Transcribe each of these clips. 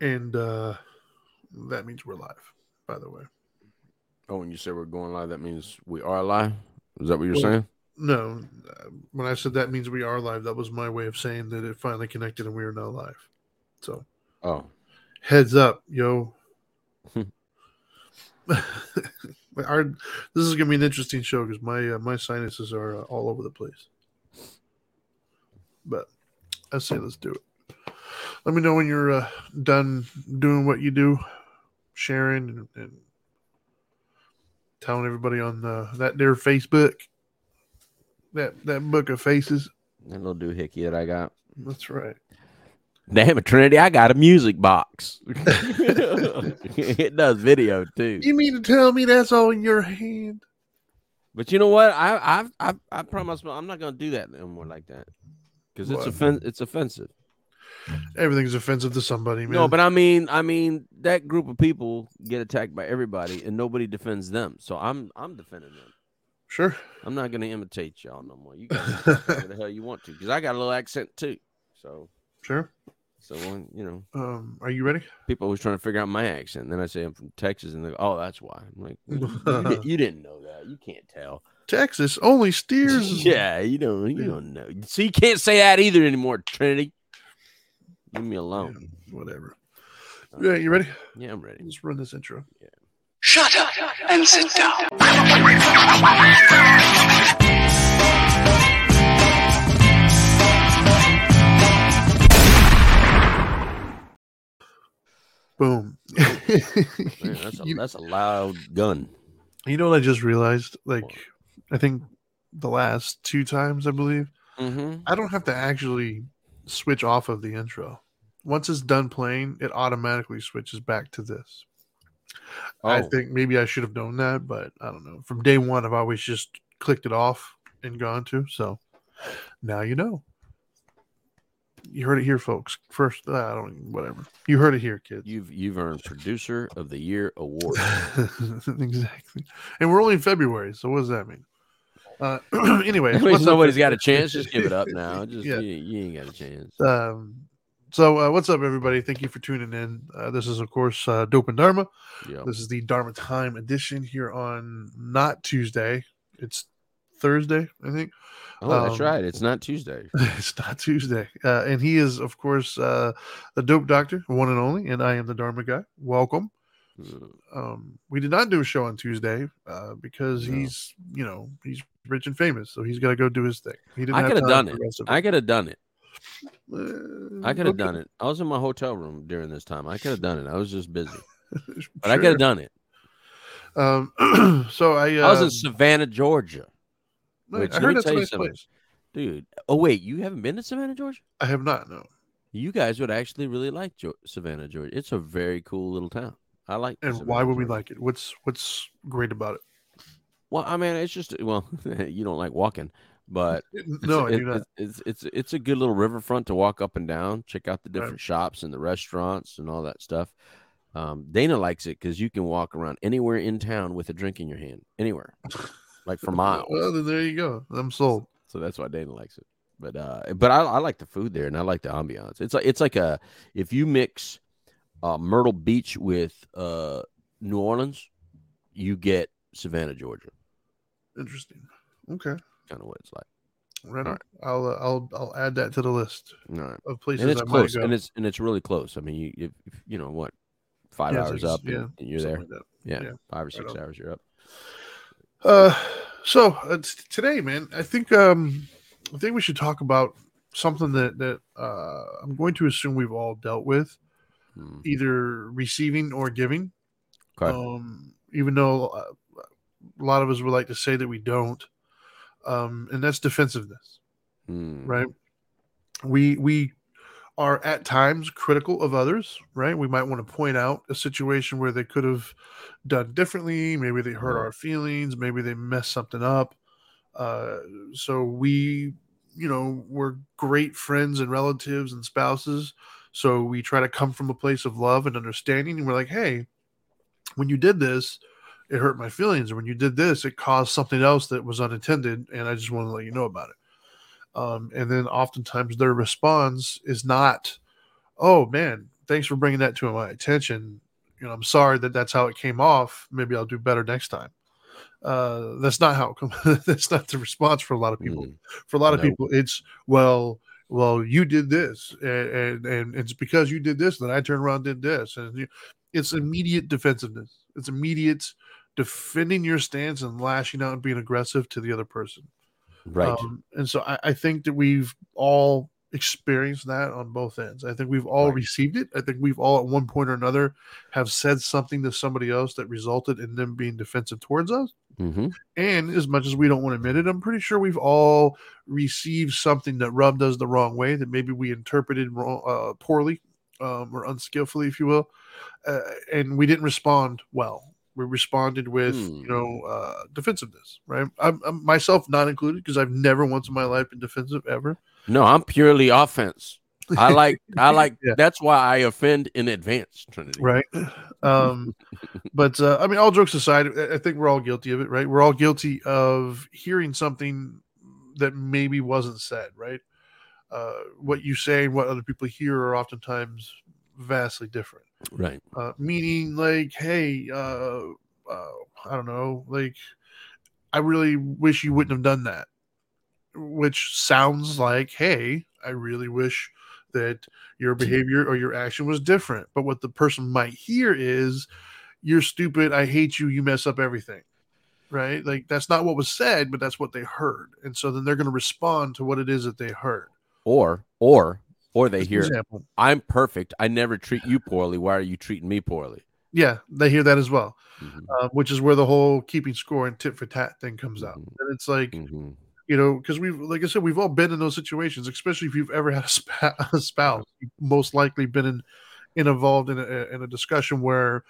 and uh, that means we're live. By the way, Oh, when you say we're going live, that means we are live. Is that what you're Well, saying? no. uh, When I said that means we are live, that was my way of saying that it finally connected and we are now live. So Oh, heads up, yo. Our this is gonna be an interesting show because my uh, my sinuses are uh, all over the place. But I say let's do it. Let me know when you're uh, done doing what you do, sharing and, and telling everybody on uh, that their Facebook, that that book of faces. that little doohickey that I got. That's right. Damn it, Trinity! I got a music box. it does video too. You mean to tell me that's all in your hand? But you know what? I I've, I I promise I'm not gonna do that anymore like that because it's it's offensive. Everything's offensive to somebody, man. No, but I mean I mean that group of people get attacked by everybody and nobody defends them. So I'm I'm defending them. sure. I'm not gonna imitate y'all no more. You guys do whatever the hell you want to because I got a little accent too. So Sure. so when, you know Um, are you ready? people always trying to figure out my accent. And then I say I'm from Texas, and they go, "Oh, that's why." I'm like, "You, you didn't know that. You can't tell." Texas only steers. yeah, you don't. You don't know. See, you can't say that either anymore, Trinity. Leave me Yeah, alone. whatever. Yeah, you ready? Yeah, I'm ready. Let's run this intro. Yeah. Shut up and sit down. Boom. Man, that's a you, that's a loud gun. you know what I just realized? Like, What? I think the last two times, I believe, Mm-hmm. I don't have to actually switch off of the intro. Once it's done playing, it automatically switches back to this. I Oh, think maybe I should have known that, but I don't know. From day one, I've always just clicked it off and gone to. So now you know. You heard it here, folks. First, uh, I don't whatever. You heard it here, kids. you've you've earned producer of the year award. exactly. And we're only in February, so what does that mean? Uh, anyway, At least nobody's got a chance. Just give it up now. Just Yeah. you, you ain't got a chance. Um, so uh, what's up, everybody? Thank you for tuning in. Uh, this is, of course, uh, Dope and Dharma. Yeah. This is the Dharma Time edition here on not Tuesday. It's Thursday, I think. Oh, that's um, right. It's not Tuesday. it's not Tuesday. Uh, and he is, of course, uh, the Dope Doctor, one and only, and I am the Dharma guy. Welcome. Um, we did not do a show on Tuesday uh, because No. he's, you know, he's rich and famous, so he's got to go do his thing. He didn't I could have done it. of I could have done it. Uh, I could have okay. done it. I was in my hotel room during this time. I could have done it. I was just busy, but I could have done it. Um, so I, uh, I was in Savannah, Georgia. I which, I heard that's a nice something. place. Dude, oh wait, you haven't been to Savannah, Georgia? I have not. No. You guys would actually really like Savannah, Georgia. It's a very cool little town. I like. It. And why would we like it? What's what's great about it? Well, I mean, it's just well, you don't like walking, but it's, No, I it- do not. It's, it's it's it's a good little riverfront to walk up and down, check out the Right. different shops and the restaurants and all that stuff. Um, Dana likes it because you can walk around anywhere in town with a drink in your hand, anywhere, like for miles. Well, then there you go. I'm sold. So that's why Dana likes it. But uh, but I, I like the food there and I like the ambiance. It's like it's like a if you mix uh, Myrtle Beach with uh, New Orleans, you get Savannah, Georgia. Interesting. Okay. Kind of what it's like. Right on. I'll uh, I'll I'll add that to the list All right. of places and it's I close, might go. and it's and it's really close. I mean, you if, if- you know what, five Yeah, hours up, yeah, and, you're there. like Yeah, yeah, five or six on. hours, you're up. Uh, so uh, today, man, I think um I think we should talk about something that that uh I'm going to assume we've all dealt with, Hmm. either receiving or giving. Okay. um, even though uh, a lot of us would like to say that we don't, um, and that's defensiveness, Hmm. right? We we are at times critical of others, right? We might want to point out a situation where they could have done differently. Maybe they hurt Right. our feelings. Maybe they messed something up. Uh, so we, you know, we're great friends and relatives and spouses. So we try to come from a place of love and understanding. And we're like, hey, when you did this, it hurt my feelings. Or when you did this, it caused something else that was unintended. And I just want to let you know about it. Um, and then oftentimes their response is not, oh man, thanks for bringing that to my attention. You know, I'm sorry that that's how it came off. Maybe I'll do better next time. Uh, that's not how it comes. that's not the response for a lot of people. Mm. For a lot of No. people, it's well, well, you did this, and, and and it's because you did this that I turned around and did this, and it's immediate defensiveness. It's immediate defending your stance and lashing out and being aggressive to the other person. Right. Um, and so I, I think that we've all experienced that on both ends. I think we've all Right. received it. I think we've all at one point or another have said something to somebody else that resulted in them being defensive towards us. hmm And as much as we don't want to admit it, I'm pretty sure we've all received something that rubbed us the wrong way that maybe we interpreted wrong, uh, poorly um, or unskillfully, if you will, uh, and we didn't respond well. We responded with, you Hmm. know, uh, defensiveness, right? I'm, I'm myself not included because I've never once in my life been defensive ever. No, I'm purely offense. I like. I like. Yeah. That's why I offend in advance, Trinity. right um but uh, i mean all jokes aside I- i think we're all guilty of it right we're all guilty of hearing something that maybe wasn't said right uh what you say and what other people hear are oftentimes vastly different Right. uh meaning like hey uh, uh i don't know like i really wish you wouldn't have done that which sounds like hey i really wish that your behavior or your action was different. But what the person might hear is you're stupid. I hate you. You mess up everything. Right? Like that's not what was said but that's what they heard. And so then they're going to respond to what it is that they heard. Or or or they hear example. I'm perfect. I never treat you poorly. Why are you treating me poorly? yeah they hear that as well Mhm, uh, which is where the whole keeping score and tit for tat thing comes out. Mhm. and it's like mhm. You know, because we've, like I said, we've all been in those situations, especially if you've ever had a, spa- a spouse. You've most likely been in, in involved in a, in a discussion where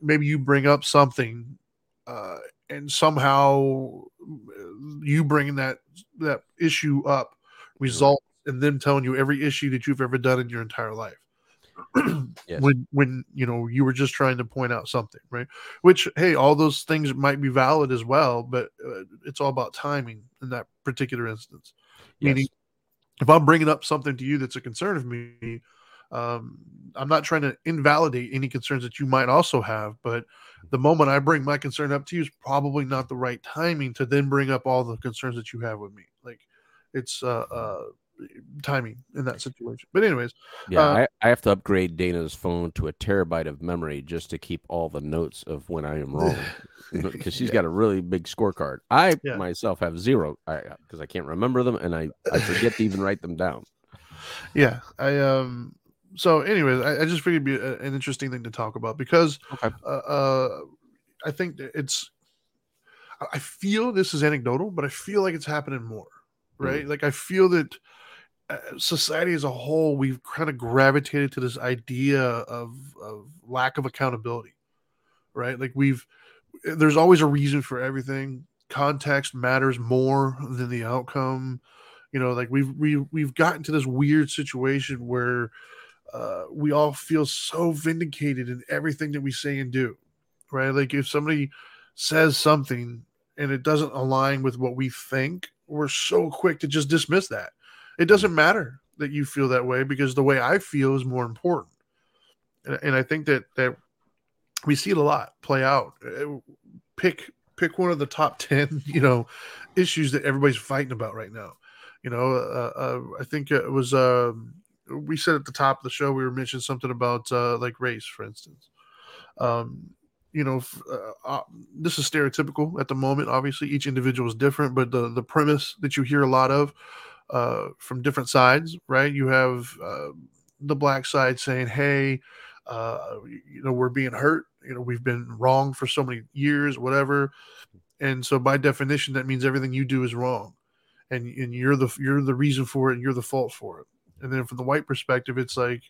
maybe you bring up something, uh, and somehow you bringing that that issue up results in them telling you every issue that you've ever done in your entire life. Yes. When when you know you were just trying to point out something, right? Which hey, all those things might be valid as well, but uh, it's all about timing in that particular instance. Meaning, if I'm bringing up something to you that's a concern of me, um, I'm not trying to invalidate any concerns that you might also have. But the moment I bring my concern up to you is probably not the right timing to then bring up all the concerns that you have with me. Like it's uh, uh, timing in that situation. But anyways, Yeah, Uh, I, I have to upgrade Dana's phone to a terabyte of memory just to keep all the notes of when I am wrong, because she's Yeah. got a really big scorecard. I Yeah. myself have zero, because I, can't remember them and I, I forget to even write them down. yeah, I um. So, anyways, I, I just figured it'd be a, an interesting thing to talk about because Okay. uh, uh, I think it's. I- I feel this is anecdotal, but I feel like it's happening more, right? Like I feel that uh, society as a whole, we've kind of gravitated to this idea of of lack of accountability, right? Like we've there's always a reason for everything. Context matters more than the outcome. You know, like we've we we've gotten to this weird situation where uh, we all feel so vindicated in everything that we say and do, right? Like if somebody says something and it doesn't align with what we think, we're so quick to just dismiss that. It doesn't matter that you feel that way because the way I feel is more important. And, and I think that that we see it a lot play out. Uh, Pick pick one of the top ten, you know, issues that everybody's fighting about right now. You know, uh, uh, I think it was um we said at the top of the show we were mentioning something about uh, like race, for instance. Um, you know, uh, uh, this is stereotypical at the moment. Obviously, each individual is different, but the the premise that you hear a lot of uh, from different sides, right? You have uh, the black side saying, "Hey, uh, you know, we're being hurt. You know, we've been wrong for so many years, whatever." And so, by definition, that means everything you do is wrong, and and you're the you're the reason for it, and you're the fault for it. And then from the white perspective, it's like,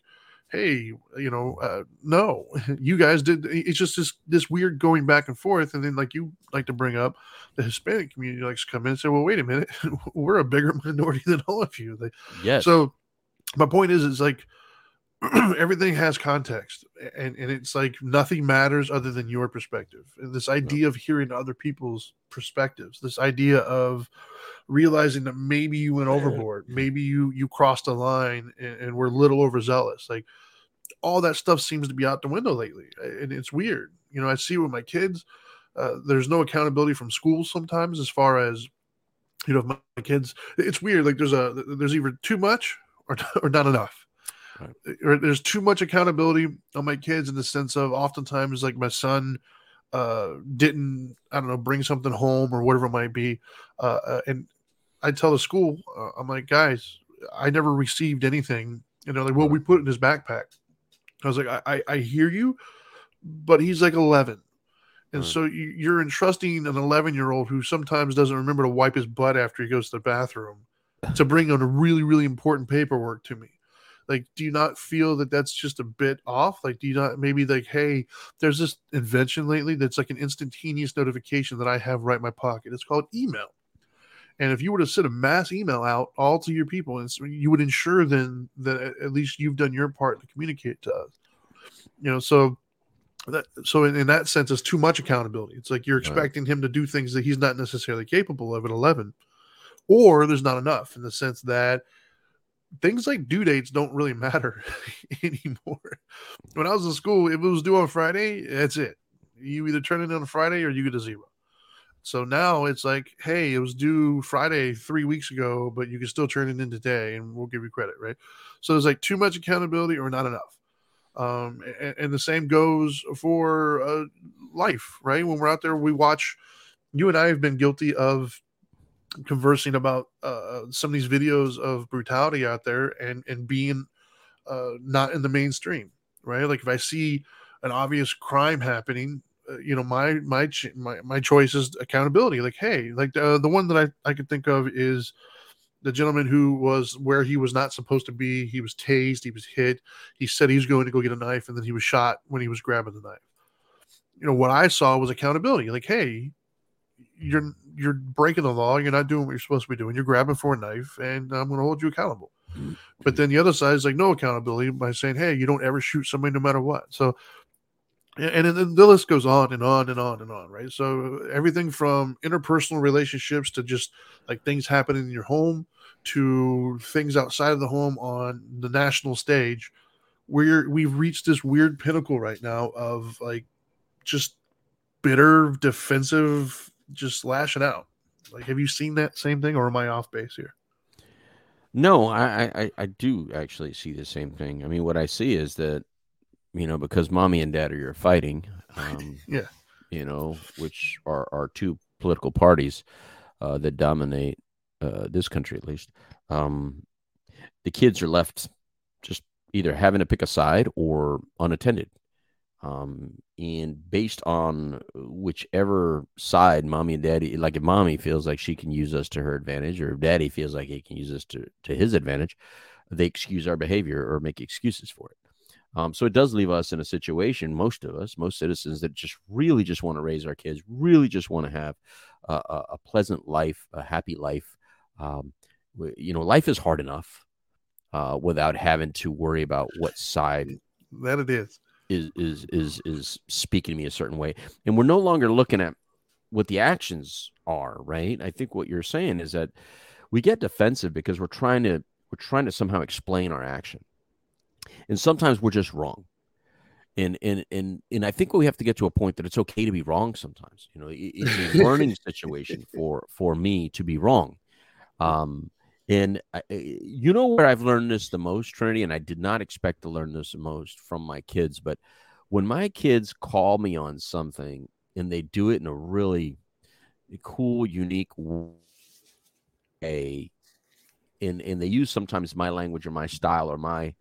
hey, you know, uh, no, you guys did. It's just this this weird going back and forth. And then, like you like to bring up, the Hispanic community likes to come in and say, well, wait a minute, we're a bigger minority than all of you. They, Yes. so my point is, is like everything has context, and and it's like nothing matters other than your perspective. And this idea of hearing other people's perspectives, this idea of realizing that maybe you went overboard, maybe you you crossed a line, and, and were a little overzealous. Like all that stuff seems to be out the window lately, and it's weird. You know, I see with my kids. Uh, there's no accountability from schools sometimes as far as you know my kids it's weird like there's a there's either too much or, or not enough there's too much accountability on my kids in the sense of oftentimes like my son uh didn't i don't know bring something home or whatever it might be uh, uh and i tell the school uh, i'm like guys i never received anything. And they're like well we put it in his backpack. I was like i i, I hear you but he's like 11 and so you're entrusting an 11 year old who sometimes doesn't remember to wipe his butt after he goes to the bathroom to bring on a really, really important paperwork to me. Like, do you not feel that that's just a bit off? Like, do you not maybe like, hey, there's this invention lately that's like an instantaneous notification that I have right in my pocket. It's called email. And if you were to send a mass email out all to your people, and you would ensure then that at least you've done your part to communicate to us. You know, so that so in, in, that sense it's too much accountability it's like you're expecting right. him to do things that he's not necessarily capable of at 11 or there's not enough in the sense that things like due dates don't really matter anymore when i was in school if it was due on friday that's it you either turn it in on friday or you get a zero so now it's like hey it was due friday three weeks ago but you can still turn it in today and we'll give you credit right so there's like too much accountability or not enough um, and, and, the same goes for uh, life, right? When we're out there, we watch. You and I have been guilty of conversing about uh, some of these videos of brutality out there and and being uh, not in the mainstream, right? Like if I see an obvious crime happening, uh, you know, my my my my choice is accountability. Like, hey, like the the one that I I could think of is the gentleman who was where he was not supposed to be. He was tased, he was hit. He said he was going to go get a knife, and then he was shot when he was grabbing the knife. You know, what I saw was accountability. Like, hey, you're you're breaking the law. You're not doing what you're supposed to be doing. You're grabbing for a knife, and I'm going to hold you accountable. Mm-hmm. But then the other side is like no accountability by saying, hey, you don't ever shoot somebody no matter what. So and then the list goes on and on and on and on, right? So everything from interpersonal relationships to just like things happening in your home to things outside of the home on the national stage we're we've reached this weird pinnacle right now of like just bitter defensive just lashing out. Like have you seen that same thing or am i off base here? No i i i do actually see the same thing. I mean what i see is that you know because mommy and daddy are fighting um yeah. you know which are are two political parties uh, that dominate uh, this country at least, um, the kids are left just either having to pick a side or unattended. Um, and based on whichever side mommy and daddy, like if mommy feels like she can use us to her advantage, or if daddy feels like he can use us to, to his advantage, they excuse our behavior or make excuses for it. Um, so it does leave us in a situation, most of us, most citizens, that just really just want to raise our kids, really just want to have a, a, pleasant life, a happy life, um, you know, life is hard enough uh, without having to worry about what side that it is is is is is speaking to me a certain way, and we're no longer looking at what the actions are. Right? I think what you're saying is that we get defensive because we're trying to we're trying to somehow explain our action, and sometimes we're just wrong and and and and I think we have to get to a point that it's okay to be wrong sometimes. You know, it's a learning situation for for me to be wrong, um, and I, you know where I've learned this the most, Trinity, and I did not expect to learn this the most from my kids, but when my kids call me on something and they do it in a really cool, unique way, and and they use sometimes my language or my style or my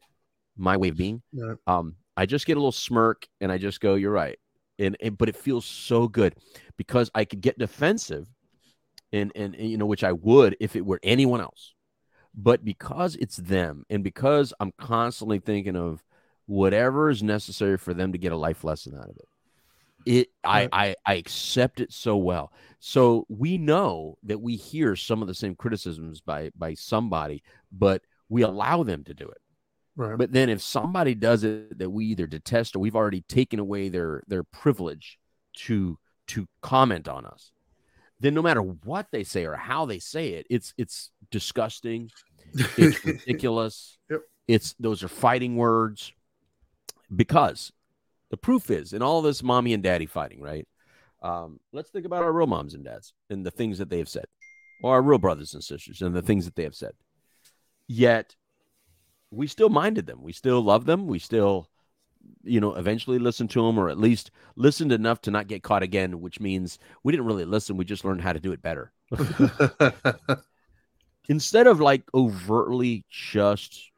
my way of being, yeah. um, I just get a little smirk and I just go, "You're right," and, and but it feels so good because I could get defensive and, and, and you know which I would if it were anyone else. But because it's them, and because I'm constantly thinking of whatever is necessary for them to get a life lesson out of it, it I, I I accept it so well. So we know that we hear some of the same criticisms by by somebody, but we allow them to do it. Right. But then if somebody does it that we either detest or we've already taken away their their privilege to to comment on us, then no matter what they say or how they say it, it's it's disgusting, it's ridiculous. Yep. It's those are fighting words. because the proof is in all this mommy and daddy fighting, right? Um, let's think about our real moms and dads and the things that they have said, or our real brothers and sisters and the things that they have said. Yet we still minded them. We still love them. We still, you know, eventually listen to them, or at least listened enough to not get caught again, which means we didn't really listen. We just learned how to do it better. Instead of like overtly just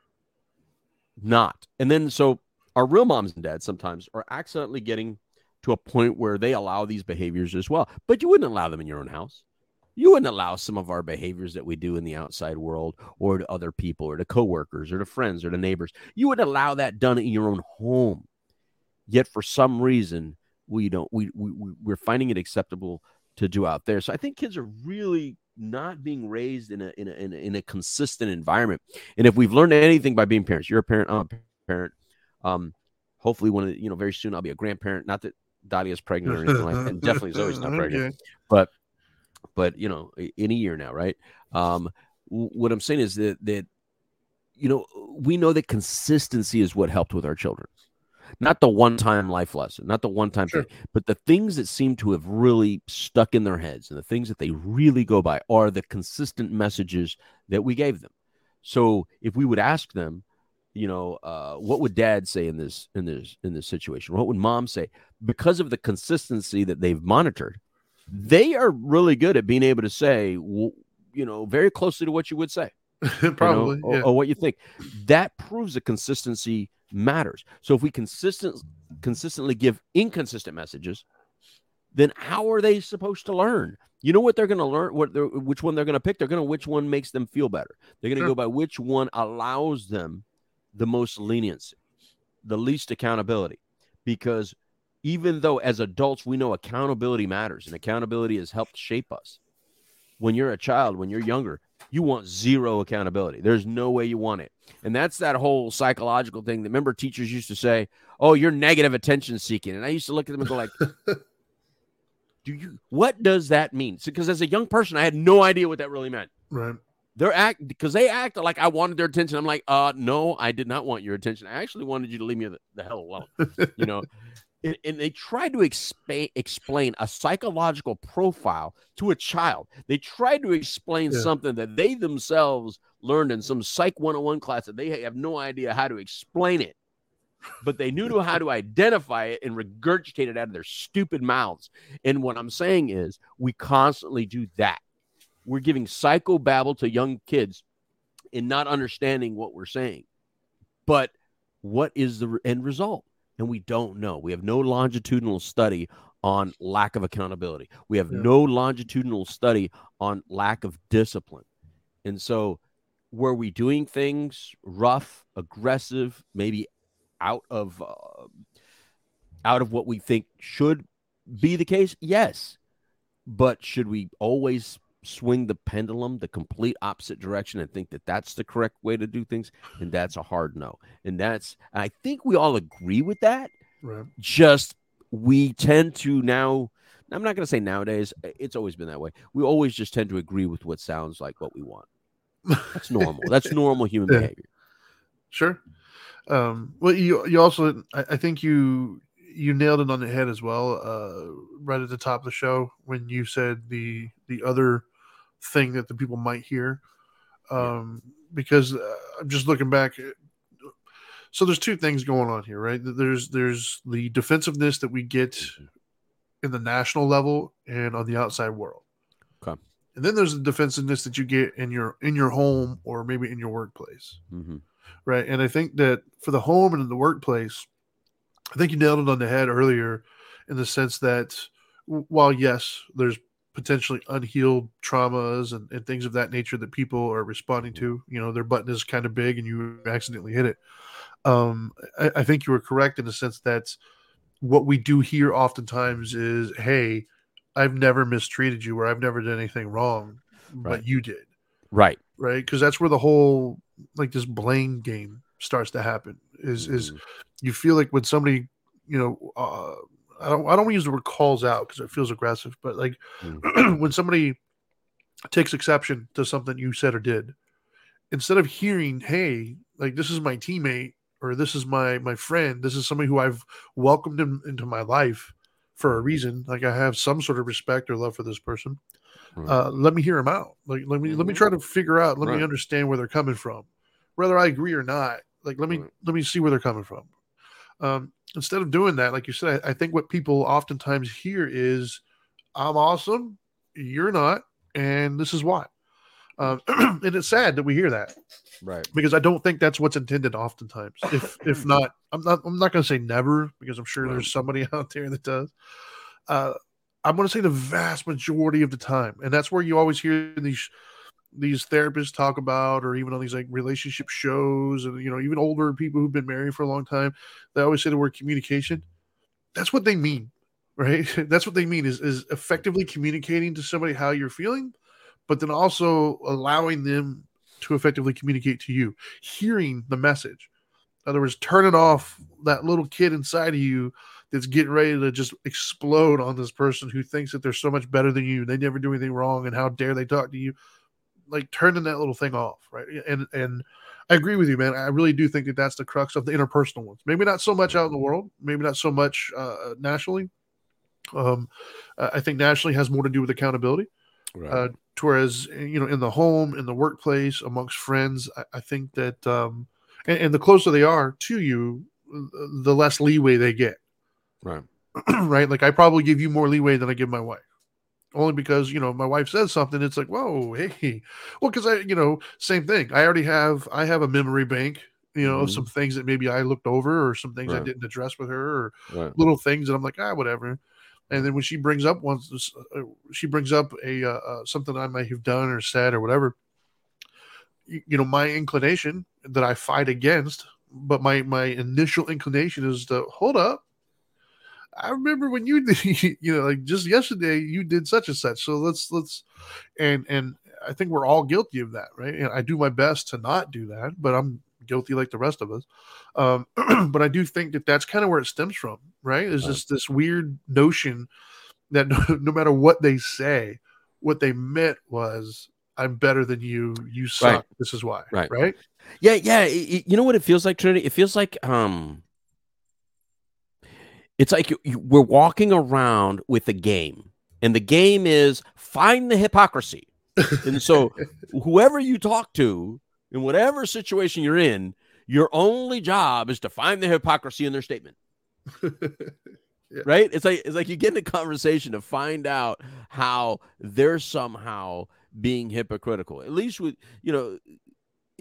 not. And then so our real moms and dads sometimes are accidentally getting to a point where they allow these behaviors as well. But you wouldn't allow them in your own house. You wouldn't allow some of our behaviors that we do in the outside world or to other people or to coworkers or to friends or to neighbors. You wouldn't allow that done in your own home. Yet for some reason, we don't we, we we're finding it acceptable to do out there. So I think kids are really not being raised in a in a in a, in a consistent environment. And if we've learned anything by being parents, you're a parent, I'm a parent. Um, hopefully, one of the, you know very soon I'll be a grandparent. Not that Dahlia's pregnant or anything like that, and definitely Zoe's not pregnant. Okay. But but you know, in a year now, right? Um, what I'm saying is that that you know we know that consistency is what helped with our children not the one time life lesson, not the one time sure. thing, but the things that seem to have really stuck in their heads and the things that they really go by are the consistent messages that we gave them. So if we would ask them, you know, uh, what would dad say in this in this in this situation? What would mom say? Because of the consistency that they've monitored, they are really good at being able to say, you know, very closely to what you would say. Probably, you know, yeah. or, or, what you think. That proves that consistency matters. So if we consistent consistently give inconsistent messages, then how are they supposed to learn? You know what they're going to learn, what they're, which one they're going to pick. They're going to which one makes them feel better. They're going to sure. go by which one allows them the most leniency, the least accountability, because even though as adults we know accountability matters and accountability has helped shape us. When you're a child, when you're younger, you want zero accountability. There's no way you want it. And that's that whole psychological thing that remember teachers used to say, Oh, you're negative attention seeking. And I used to look at them and go like, Do you what does that mean? Because as a young person, I had no idea what that really meant. Right. They're act because they act like I wanted their attention. I'm like, uh, no, I did not want your attention. I actually wanted you to leave me the, the hell alone. you know, and, and they tried to expa- explain a psychological profile to a child. They tried to explain yeah. something that they themselves learned in some Psych 101 class that they have no idea how to explain it. But they knew how to identify it and regurgitate it out of their stupid mouths. And what I'm saying is, we constantly do that. We're giving psychobabble to young kids and not understanding what we're saying. But what is the end result? And we don't know. We have no longitudinal study on lack of accountability. We have yeah. no longitudinal study on lack of discipline. And so, were we doing things rough, aggressive, maybe out of uh, out of what we think should be the case? Yes. But should we always swing the pendulum the complete opposite direction and think that that's the correct way to do things and that's a hard no. And that's i think we all agree with that. Right. just we tend to now i'm not going to say nowadays it's always been that way. We always just tend to agree with what sounds like what we want. That's normal. That's normal human yeah. behavior. Sure. Um well you you also I, I think you you nailed it on the head as well uh, right at the top of the show when you said the the other thing that the people might hear. Um, yeah. Because uh, I'm just looking back. So there's two things going on here, right? There's there's the defensiveness that we get mm-hmm. in the national level and on the outside world. Okay. And then there's the defensiveness that you get in your in your home or maybe in your workplace. Mm-hmm. Right. And I think that for the home and in the workplace, I think you nailed it on the head earlier in the sense that while yes, there's potentially unhealed traumas and, and things of that nature that people are responding to. You know, their button is kind of big and you accidentally hit it. Um, I, I think you were correct in the sense that what we do here oftentimes is, hey, I've never mistreated you or I've never done anything wrong, right. but you did. Right. Right. Because that's where the whole like this blame game starts to happen. Is mm-hmm. is you feel like when somebody, you know, uh, I don't I don't use the word calls out because it feels aggressive, but like mm. when somebody takes exception to something you said or did, instead of hearing, "Hey, like this is my teammate," or this is my my friend this is somebody who i've welcomed in, into my life for a reason like i have some sort of respect or love for this person Right. uh, let me hear them out like let me let me Mhm. try to figure out let Right. me understand where they're coming from whether i agree or not like let me Right. let me see where they're coming from um, instead of doing that like you said I, think what people oftentimes hear is i'm awesome you're not and this is why um, and it's sad that we hear that right. because I don't think that's what's intended oftentimes. If if not, I'm not I'm not going to say never because I'm sure Right. there's somebody out there that does. Uh, I'm going to say the vast majority of the time, and that's where you always hear these these therapists talk about, or even on these like relationship shows, and you know even older people who've been married for a long time, they always say the word communication. That's what they mean, right? that's what they mean is is effectively communicating to somebody how you're feeling, but then also allowing them to effectively communicate to you, hearing the message. In other words, turning off that little kid inside of you that's getting ready to just explode on this person who thinks that they're so much better than you. They never do anything wrong, and how dare they talk to you? Like turning that little thing off, right? And and I agree with you, man. I really do think that that's the crux of the interpersonal ones. Maybe not so much out in the world, maybe not so much uh, nationally. Um, I think nationally has more to do with accountability Right. uh, whereas you know in the home in the workplace amongst friends i, I think that um and, and the closer they are to you the less leeway they get right. right like i probably give you more leeway than i give my wife only because you know my wife says something it's like whoa hey well because i you know same thing i already have i have a memory bank you know of Mhm. some things that maybe i looked over or some things i didn't address with her or Right. little things and I'm like, ah, whatever. And then when she brings up once, uh, she brings up a uh, uh, something I might have done or said or whatever. You, you know, my inclination that I fight against, but my my initial inclination is to hold up. I remember when you did, you know, like just yesterday you did such and such. So let's let's, and and I think we're all guilty of that, right? And I do my best to not do that, but I'm guilty like the rest of us. Um, but I do think that that's kind of where it stems from, right? Is Right. just this weird notion that no, no matter what they say, what they meant was, "I'm better than you. You suck. Right. This is why." Right. Right. Yeah, yeah. it- it- you know what it feels like, Trinity? It feels like um, it's like you, you, we're walking around with a game, and the game is find the hypocrisy. and so, whoever you talk to, in whatever situation you're in, your only job is to find the hypocrisy in their statement. right? It's like it's like you get in a conversation to find out how they're somehow being hypocritical. At least with you know,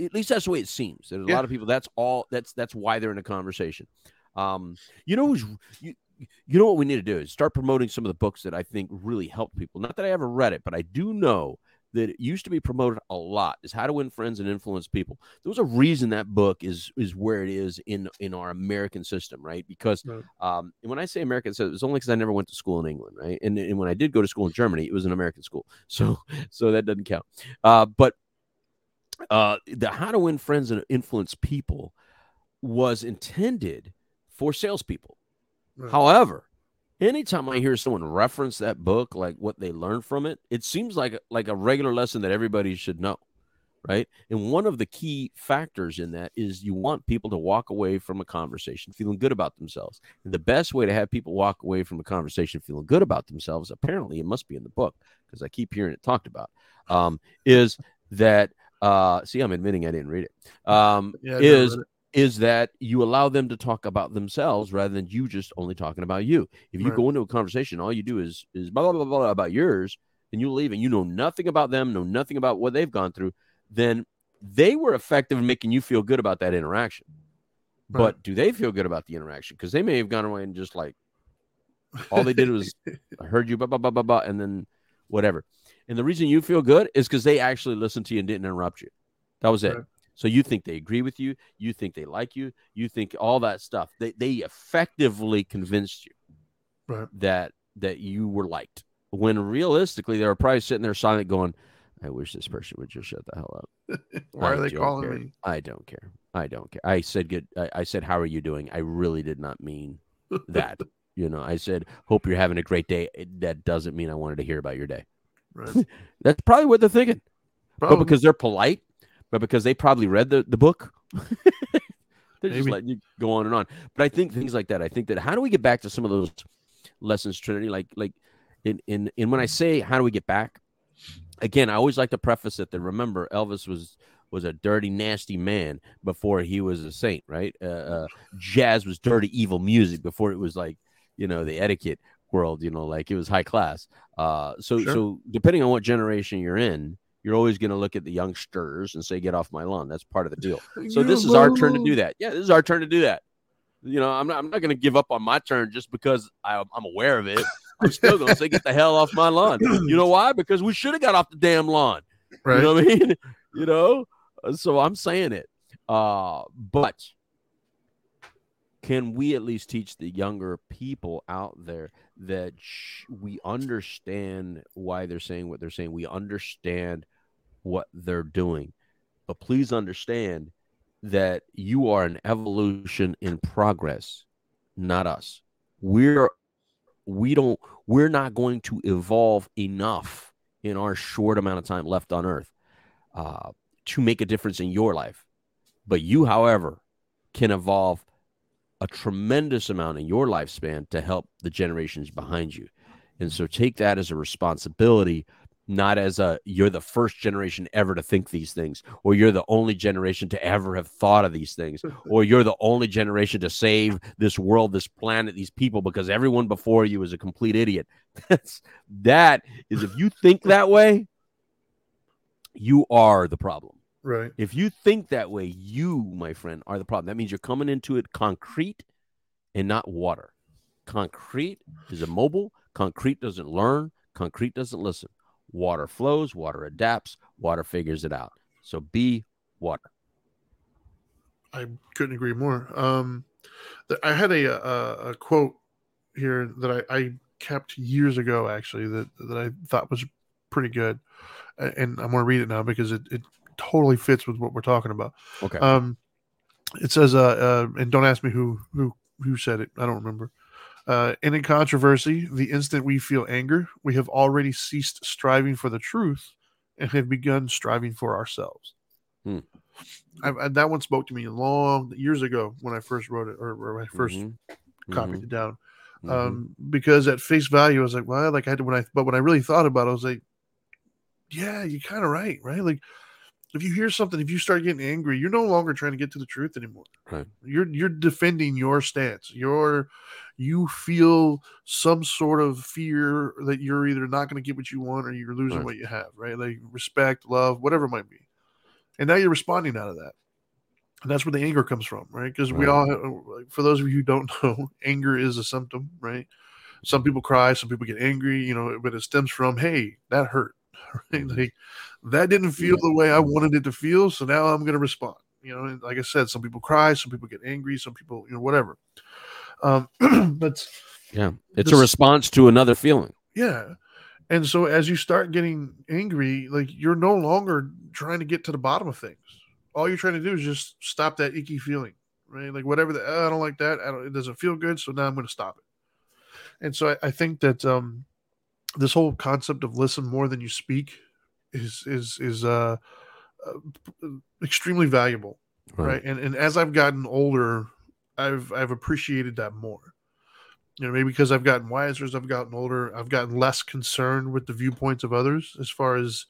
at least that's the way it seems. There's a Yeah. lot of people. That's all. That's that's why they're in a conversation. Um, you know who's you. You know what we need to do is start promoting some of the books that I think really helped people. Not that I ever read it, but I do know that it used to be promoted a lot. Is How to Win Friends and Influence People. There was a reason that book is is where it is in in our American system, right? Because Right. um, and when I say American, so it's only because I never went to school in England, right? And, and when I did go to school in Germany, it was an American school, so so that doesn't count. Uh, but uh, the How to Win Friends and Influence People was intended for salespeople. Right. However, anytime I hear someone reference that book, like what they learned from it, it seems like like a regular lesson that everybody should know, right? And one of the key factors in that is you want people to walk away from a conversation feeling good about themselves. And the best way to have people walk away from a conversation feeling good about themselves, apparently, it must be in the book because I keep hearing it talked about, um, is that uh, see, I'm admitting I didn't read it. Um, Yeah, is it. Is that you allow them to talk about themselves rather than you just only talking about you. If you Right. go into a conversation, all you do is is blah blah blah, blah about yours, and you leave and you know nothing about them, know nothing about what they've gone through, then they were effective in making you feel good about that interaction. Right. But do they feel good about the interaction? Because they may have gone away and just like all they did was I heard you, blah, blah, blah, blah, blah, and then whatever. And the reason you feel good is because they actually listened to you and didn't interrupt you. That was it. Right. So you think they agree with you, you think they like you, you think all that stuff. They they effectively convinced you Right. that that you were liked. When realistically they were probably sitting there silent going, I wish this person would just shut the hell up. Why I are they calling care. me? I don't care. I don't care. I said good. I, I said, how are you doing? I really did not mean that. you know, I said, hope you're having a great day. That doesn't mean I wanted to hear about your day. Right. That's probably what they're thinking. But because they're polite, but because they probably read the, the book. They're just letting you go on and on. But I think things like that. I think that how do we get back to some of those lessons, Trinity? Like like in in in when I say how do we get back? Again, I always like to preface it that remember Elvis was was a dirty, nasty man before he was a saint, right? Uh, uh, jazz was dirty, evil music before it was like you know the etiquette world, you know, like it was high class. Uh, so Sure. so depending on what generation you're in, you're always going to look at the youngsters and say, "Get off my lawn." That's part of the deal. So this is our turn to do that. Yeah, this is our turn to do that. You know, I'm not, I'm not going to give up on my turn just because I, I'm aware of it. I'm still going to say, "Get the hell off my lawn." You know why? Because we should have got off the damn lawn. Right. You know what I mean? You know, Uh, so I'm saying it. Uh, but can we at least teach the younger people out there that sh- we understand why they're saying what they're saying? We understand what they're doing. But please understand that you are an evolution in progress, not us. We're we don't we're not going to evolve enough in our short amount of time left on earth uh, to make a difference in your life. But you, however, can evolve a tremendous amount in your lifespan to help the generations behind you. And so take that as a responsibility, not as a you're the first generation ever to think these things, or you're the only generation to ever have thought of these things, or you're the only generation to save this world, this planet, these people, because everyone before you is a complete idiot. That's that is if you think that way, you are the problem. Right. If you think that way, you, my friend, are the problem. That means you're coming into it concrete and not water. Concrete is immobile. Concrete doesn't learn. Concrete doesn't listen. Water flows. Water adapts. Water figures it out. So be water. I couldn't agree more. Um, th- I had a, a a quote here that I, I kept years ago, actually, that that I thought was pretty good, and I'm going to read it now because it, it totally fits with what we're talking about. Okay. Um, it says, uh, uh, and don't ask me who who who said it. I don't remember. Uh, in a controversy, the instant we feel anger, we have already ceased striving for the truth and have begun striving for ourselves. Hmm. I, I, that one spoke to me long years ago when I first wrote it or, or when I 1st Mhm. copied Mhm. it down. Mhm. Um, because at face value, I was like, well, like I had when I, but when I really thought about it, I was like, yeah, you're kind of right, right? Like if you hear something, if you start getting angry, you're no longer trying to get to the truth anymore. Right. You're you're defending your stance. You're you feel some sort of fear that you're either not going to get what you want or you're losing Right. what you have, right? Like respect, love, whatever it might be. And now you're responding out of that. And that's where the anger comes from, right? Because we all, have, for those of you who don't know, anger is a symptom, right? Some people cry, some people get angry, you know, but it stems from, hey, that hurt, right? Mhm. Like that didn't feel the way I wanted it to feel, so now I'm going to respond. You know, and like I said, some people cry, some people get angry, some people, you know, whatever. Um, but Yeah. It's This- a response to another feeling. yeah. And so as you start getting angry, like you're no longer trying to get to the bottom of things. All you're trying to do is just stop that icky feeling, right? Like whatever the "Oh, I don't like that. I don't, it doesn't feel good. So now I'm going to stop it. And so I, I think that um, this whole concept of listen more than you speak is is is uh, uh extremely valuable, right? And and as I've gotten older, I've I've appreciated that more you know maybe because i've gotten wiser as i've gotten older i've gotten less concerned with the viewpoints of others as far as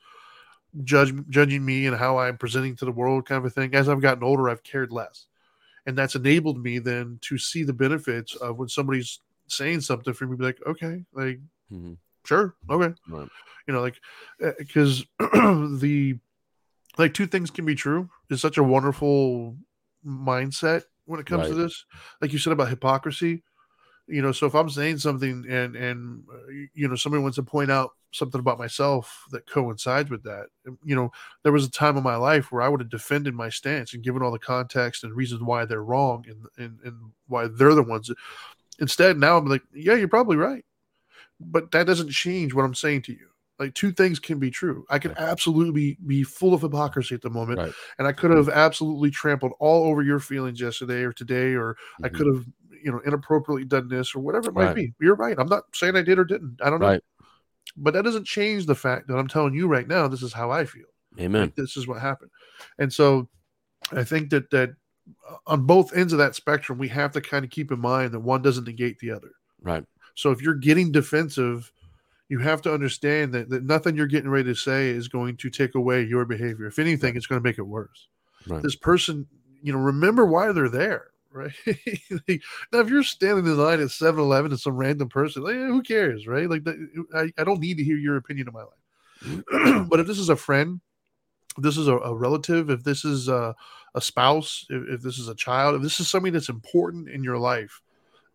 judge judging me and how i'm presenting to the world kind of a thing as i've gotten older i've cared less and that's enabled me then to see the benefits of when somebody's saying something for me be like okay like Mhm. Sure okay. Right. you know like because the like two things can be true. Is such a wonderful mindset when it comes to this. Like you said about hypocrisy you know so if i'm saying something and and uh, you know somebody wants to point out something about myself that coincides with that um, you know there was a time in my life where i would have defended my stance and given all the context and reasons why they're wrong and and, and why they're the ones. Instead now i'm like yeah you're probably right but that doesn't change what i'm saying to you like two things can be true i Right. absolutely be full of hypocrisy at the moment Right. and i could have absolutely trampled all over your feelings yesterday or today or I Mhm. could have, you know, inappropriately done this or whatever it might Right. be. You're right. I'm not saying I did or didn't. I don't know. Right. But that doesn't change the fact that I'm telling you right now, this is how I feel. Amen. Like, this is what happened. And so I think that that on both ends of that spectrum, we have to kind of keep in mind that one doesn't negate the other. Right. So if you're getting defensive, you have to understand that, that nothing you're getting ready to say is going to take away your behavior. If anything, it's going to make it worse. Right. This person, you know, remember why they're there, right? now, if you're standing in line at 7 Eleven and some random person, like, who cares, right? Like, I, I don't need to hear your opinion of my life. but if this is a friend, this is a, a relative, if this is a, a spouse, if, if this is a child, if this is somebody that's important in your life,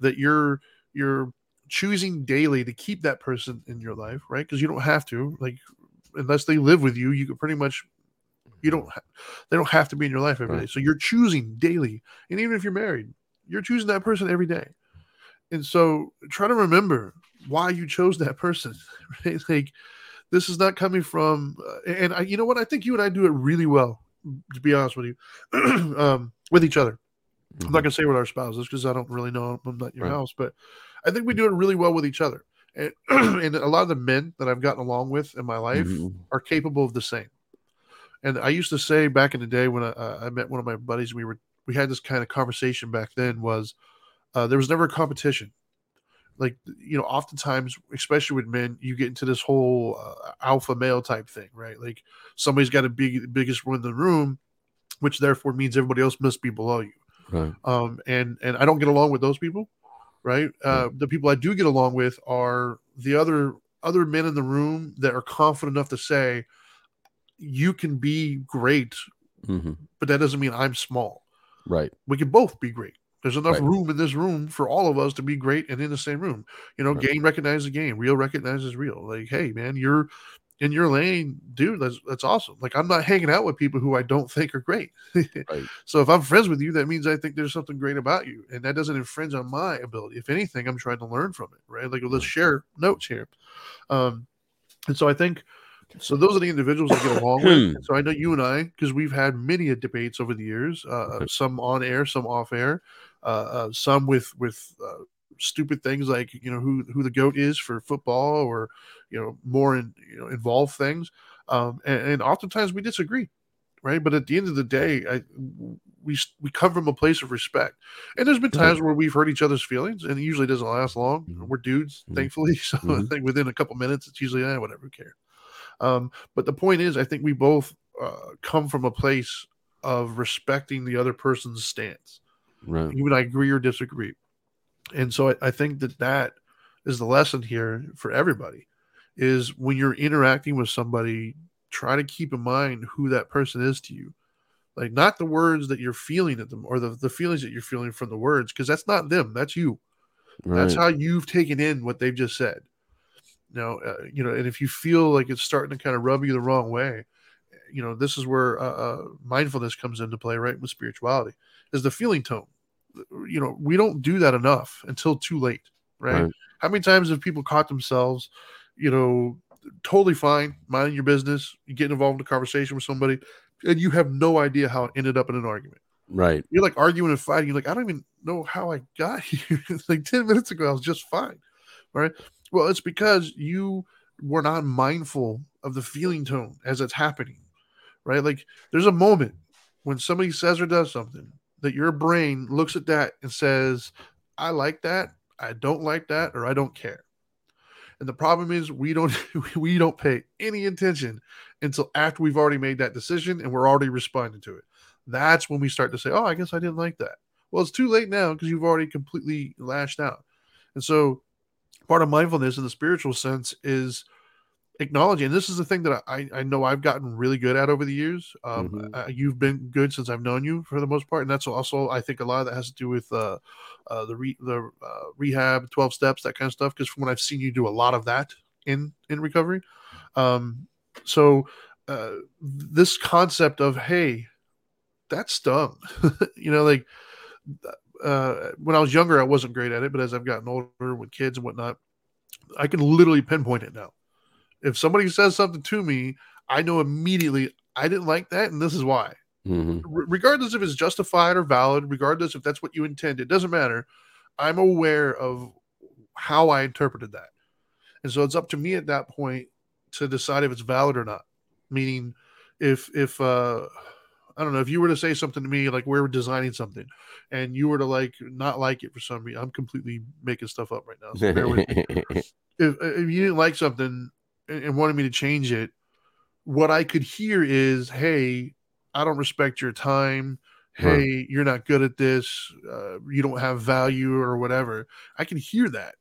that you're you're choosing daily to keep that person in your life, right? Because you don't have to, like, unless they live with you, you can pretty much you don't ha- they don't have to be in your life every day. Right. So you're choosing daily, and even if you're married, you're choosing that person every day. And so try to remember why you chose that person. Right? Like this is not coming from, uh, and I, you know what? I think you and I do it really well. To be honest with you, um, with each other. I'm not gonna say with our spouses because I don't really know. I'm not your Right. house, but I think we do it really well with each other. And, and a lot of the men that I've gotten along with in my life Mhm. are capable of the same. And I used to say back in the day when I, uh, I met one of my buddies, we were we had this kind of conversation back then. Was uh, there was never a competition. Like you know, oftentimes, especially with men, you get into this whole uh, alpha male type thing, right? Like somebody's got to be the biggest one in the room, which therefore means everybody else must be below you Right. um, and and I don't get along with those people, right? Uh, the people I do get along with are the other other men in the room that are confident enough to say, "You can be great, hmm but that doesn't mean I'm small. Right. We can both be great. There's enough Right. room in this room for all of us to be great and in the same room. You know, Right. game recognizes game, real recognizes real. Like, hey, man, you're in your lane, dude. That's that's awesome. Like, I'm not hanging out with people who I don't think are great. Right. So if I'm friends with you, that means I think there's something great about you, and that doesn't infringe on my ability. If anything, I'm trying to learn from it, right? Like let's share notes here. Um, and so I think so. Those are the individuals I get along with. So I know you and I, because we've had many a debates over the years, uh, some on air, some off air, uh, uh, some with with uh, stupid things like you know who who the goat is for football, or you know more in you know involved things. Um, and, and oftentimes we disagree right? But at the end of the day, I we we come from a place of respect, and there's been times where we've hurt each other's feelings, and it usually doesn't last long. Mhm. We're dudes, Mhm. thankfully, so I Mhm. think within a couple minutes, it's usually eh, whatever, care. Um, but the point is, I think we both uh, come from a place of respecting the other person's stance. Right. You and I agree or disagree, and so I, I think that that is the lesson here for everybody. Is when you're interacting with somebody, try to keep in mind who that person is to you like not the words that you're feeling at them or the, the feelings that you're feeling from the words because that's not them that's you Right. that's how you've taken in what they've just said now uh, you know and if you feel like it's starting to kind of rub you the wrong way you know this is where uh, uh, mindfulness comes into play right with spirituality is the feeling tone you know we don't do that enough until too late right, Right. how many times have people caught themselves you know totally fine minding your business you get involved in a conversation with somebody and you have no idea how it ended up in an argument Right. you're like arguing and fighting. You're like, I don't even know how I got here. it's like 10 minutes ago, I was just fine. Right. Well, it's because you were not mindful of the feeling tone as it's happening. Right. Like there's a moment when somebody says or does something that your brain looks at that and says, I like that, I don't like that, or I don't care. And the problem is we don't we don't pay any attention until after we've already made that decision and we're already responding to it that's when we start to say, "Oh, I guess I didn't like that." Well, it's too late now because you've already completely lashed out. And so, part of mindfulness in the spiritual sense is acknowledging. And this is the thing that I I know I've gotten really good at over the years. Um, Mhm. uh, you've been good since I've known you for the most part, and that's also I think a lot of that has to do with uh, uh, the re- the uh, rehab, twelve steps, that kind of stuff. Because from what I've seen you do a lot of that in in recovery. Um, so uh, this concept of hey that's stung. you know, like uh, when I was younger, I wasn't great at it, but as I've gotten older with kids and whatnot, I can literally pinpoint it now. If somebody says something to me, I know immediately I didn't like that, and this is why. hmm R- regardless if it's justified or valid, regardless if that's what you intend, it doesn't matter. I'm aware of how I interpreted that. And so it's up to me at that point to decide if it's valid or not. Meaning, if if uh, I don't know if you were to say something to me like we're designing something, and you were to like not like it for some reason. I'm completely making stuff up right now. So bear with me. if, if you didn't like something and, wanted me to change it, what I could hear is, "Hey, I don't respect your time. Right. Hey, you're not good at this. Uh, you don't have value or whatever." I can hear that,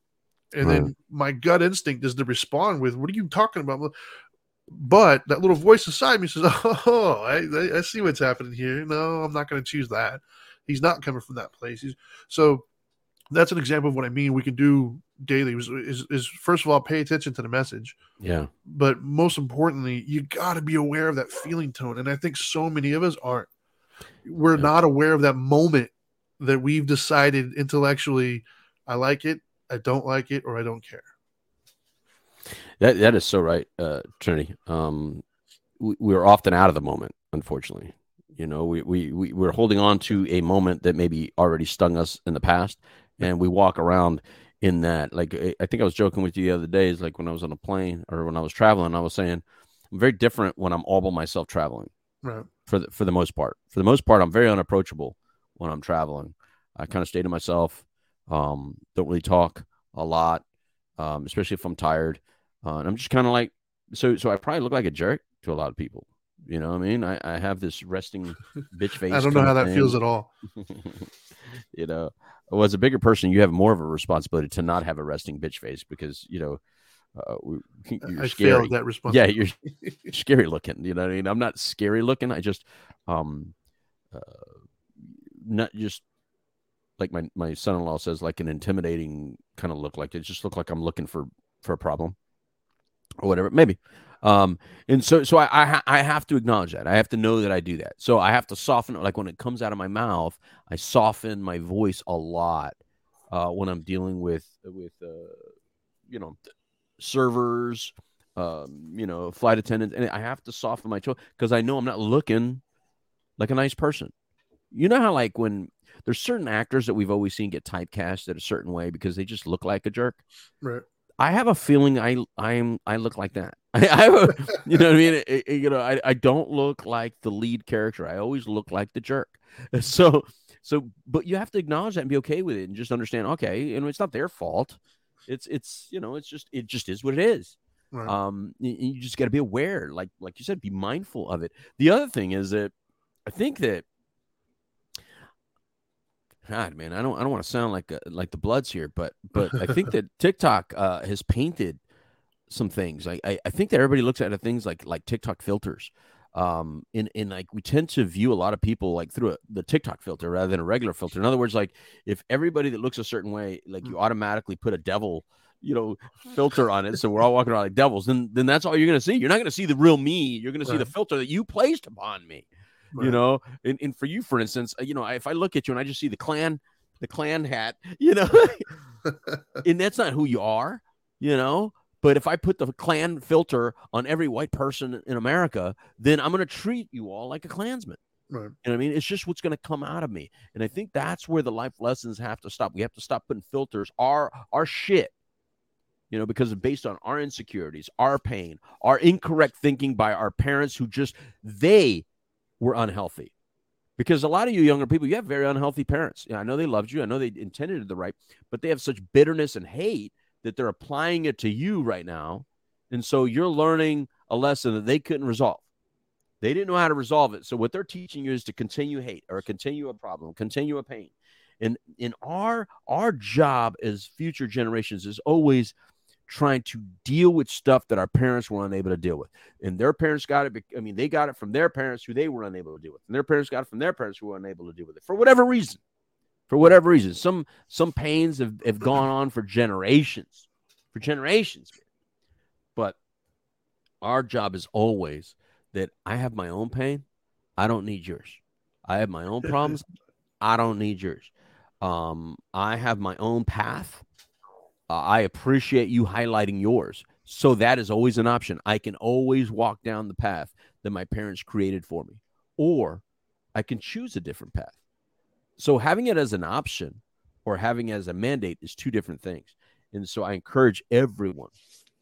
and then my gut instinct is to respond with, "What are you talking about?" But that little voice inside me says, "Oh, I, I, I see what's happening here. No, I'm not going to choose that. He's not coming from that place. He's so." That's an example of what I mean. We can do daily is, is, is first of all pay attention to the message, yeah. but most importantly, you got to be aware of that feeling tone. And I think so many of us aren't. We're Yeah. not aware of that moment that we've decided intellectually, I like it, I don't like it, or I don't care. That that is so right, uh, Trinity. Um, we, we're often out of the moment, unfortunately. You know, we, we we we're holding on to a moment that maybe already stung us in the past, and we walk around in that. Like I I think I was joking with you the other day, is like when I was on a plane or when I was traveling, I was saying I'm very different when I'm all by myself traveling. Right. for the for the most part. For the most part, I'm very unapproachable when I'm traveling. I kind of stay to myself. Um, don't really talk a lot, um, especially if I'm tired. Uh, and I'm just kind of like so. So I probably look like a jerk to a lot of people. You know what I mean? I, I have this resting bitch face. I don't know how that feels at all. you know, well, as a bigger person, you have more of a responsibility to not have a resting bitch face because you know uh, you're I scary. failed that Yeah, responsibility. you're scary looking. You know what I mean? I'm not scary looking. I just, um, uh, not just like my my son-in-law says, like an intimidating kind of look. Like it just look like I'm looking for for a problem or whatever. Maybe. Um, and so so I I, I have to acknowledge that. I have to know that I do that. So I have to soften. it Like when it comes out of my mouth, I soften my voice a lot uh, when I'm dealing with with uh, you know servers, um, you know, flight attendants, and I have to soften my tone because I know I'm not looking like a nice person. You know how like when there's certain actors that we've always seen get typecast a certain way because they just look like a jerk. Right. I have a feeling I I'm I look like that. I, have a you know what I mean. It- it- you know I, I don't look like the lead character. I always look like the jerk. So so but you have to acknowledge that and be okay with it and just understand. Okay, and it's not their fault. It's it's you know it's just it just is what it is. Right. Um, y- you just got to be aware, like like you said, be mindful of it. The other thing is that I think that God, man, I don't I don't want to sound like uh like the Bloods here, but but I think that TikTok uh, has painted some things. I, I I think that everybody looks at things like like TikTok filters. Um, in in like we tend to view a lot of people like through a, the TikTok filter rather than a regular filter. In other words, like if everybody that looks a certain way, like you automatically put a devil, you know, filter on it, so we're all walking around like devils, then then that's all you're gonna see. You're not gonna see the real me. You're gonna see the filter that you placed upon me you know and, and for you for instance uh, you know if i look at you and i just see the Klan the Klan hat you know and that's not who you are you know but if i put the Klan filter on every white person in america then i'm going to treat you all like a klansman Right. you know what I mean? It's just what's going to come out of me. And I think that's where the life lessons have to stop. We have to stop putting filters, our our shit, you know, because based on our insecurities, our pain, our incorrect thinking by our parents who just they were unhealthy. Because a lot of you younger people, you have very unhealthy parents. Yeah, I know they loved you. I know they intended the right, but they have such bitterness and hate that they're applying it to you right now. And so you're learning a lesson that they couldn't resolve. They didn't know how to resolve it. So what they're teaching you is to continue hate or continue a problem, continue a pain. And in our our job as future generations is always trying to deal with stuff that our parents were unable to deal with. And their parents got it. I mean, they got it from their parents who they were unable to deal with. And their parents got it from their parents who were unable to deal with it for whatever reason. For whatever reason. Some some pains have, have gone on for generations. For generations. But our job is always that I have my own pain. I don't need yours. I have my own problems. I don't need yours. Um, I have my own path. Uh, I appreciate you highlighting yours. So that is always an option. I can always walk down the path that my parents created for me, or I can choose a different path. So having it as an option or having as a mandate is two different things. And so I encourage everyone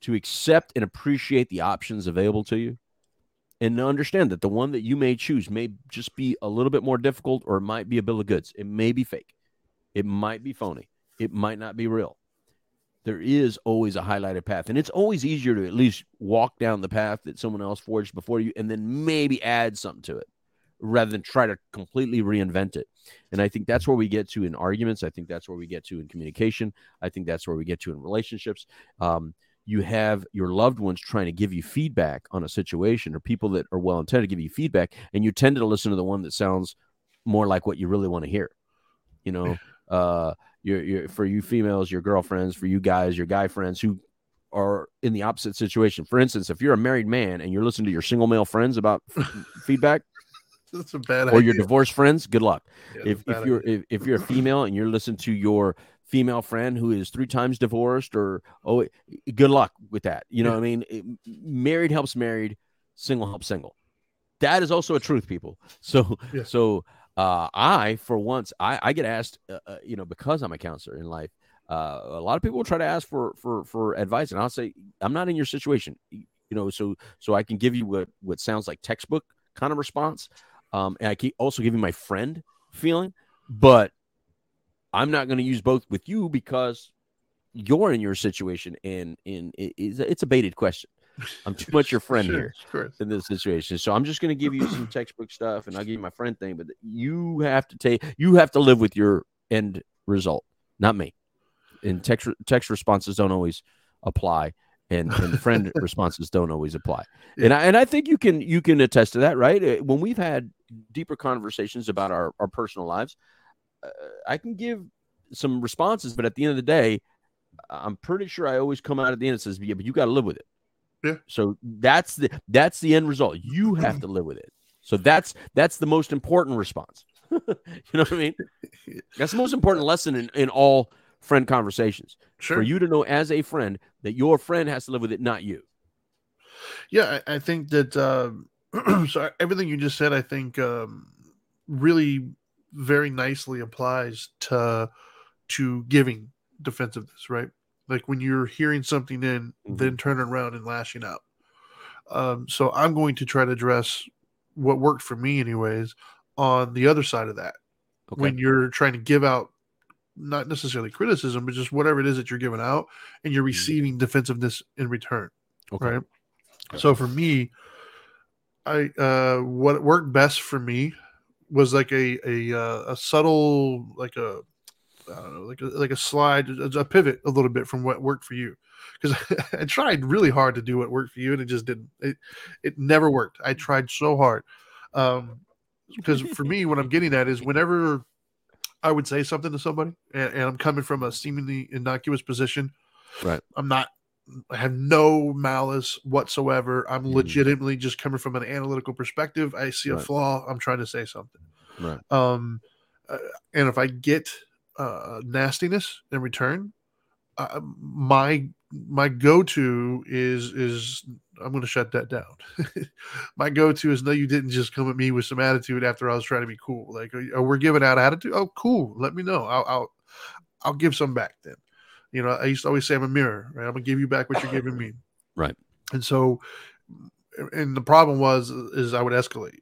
to accept and appreciate the options available to you and understand that the one that you may choose may just be a little bit more difficult or it might be a bill of goods. It may be fake. It might be phony. It might not be real. There is always a highlighted path. And it's always easier to at least walk down the path that someone else forged before you and then maybe add something to it rather than try to completely reinvent it. And I think that's where we get to in arguments. I think that's where we get to in communication. I think that's where we get to in relationships. Um, you have your loved ones trying to give you feedback on a situation or people that are well intended to give you feedback and you tend to listen to the one that sounds more like what you really want to hear you know uh your, your for you females your girlfriends for you guys your guy friends who are in the opposite situation for instance if you're a married man and you're listening to your single male friends about f- feedback That's a bad or idea. your divorced friends good luck Yeah, if, that's a bad if you're if, if you're a female and you're listening to your female friend who is three times divorced or oh good luck with that you know Yeah. what i mean It- married helps married single helps single that is also a truth people so Yeah. so uh i for once i i get asked uh, uh, you know because i'm a counselor in life uh, a lot of people will try to ask for for for advice and i'll say i'm not in your situation you know so so i can give you what what sounds like textbook kind of response um and i keep also giving my friend feeling but i'm not going to use both with you because you're in your situation and in it's a- it's a baited question i'm too much your friend Sure, here in this situation. So I'm just going to give you some textbook stuff and I'll give you my friend thing, but you have to take you have to live with your end result, not me. And text text responses don't always apply and, and friend responses don't always apply. And I and I think you can you can attest to that, right? Uh, When we've had deeper conversations about our our personal lives, uh, I can give some responses, but at the end of the day, I'm pretty sure I always come out at the end and says, "Yeah, but you got to live with it." Yeah. So that's the that's the end result. You have to live with it. So that's that's the most important response. you know what I mean? That's the most important lesson in, in all friend conversations. Sure. For you to know as a friend that your friend has to live with it, not you. Yeah, I, I think that um, so everything you just said, I think um, really very nicely applies to to giving defensiveness, right? Like when you're hearing something in, Mhm. then turning around and lashing out. Um, so I'm going to try to address what worked for me, anyways, on the other side of that. Okay. When you're trying to give out not necessarily criticism, but just whatever it is that you're giving out, and you're receiving defensiveness in return okay. right? So for me, I uh what worked best for me was like a a uh, a subtle like a I don't know like a, like a slide a, pivot a little bit from what worked for you because I tried really hard to do what worked for you and it just didn't it it never worked. I tried so hard um because for me what I'm getting at is whenever I would say something to somebody and, and I'm coming from a seemingly innocuous position Right. I'm not I have no malice whatsoever. I'm Mhm. legitimately just coming from an analytical perspective. I see a Right. flaw. I'm trying to say something. Right. Um, uh, and if I get uh, nastiness in return, uh, my my go to is is I'm going to shut that down. my go to is no, you didn't just come at me with some attitude after I was trying to be cool. Like, oh, we're giving out attitude. Oh, cool. Let me know. I'll I'll, I'll give some back then. You know, I used to always say I'm a mirror, right? I'm gonna give you back what you're giving me. Right. And so, and the problem was is I would escalate.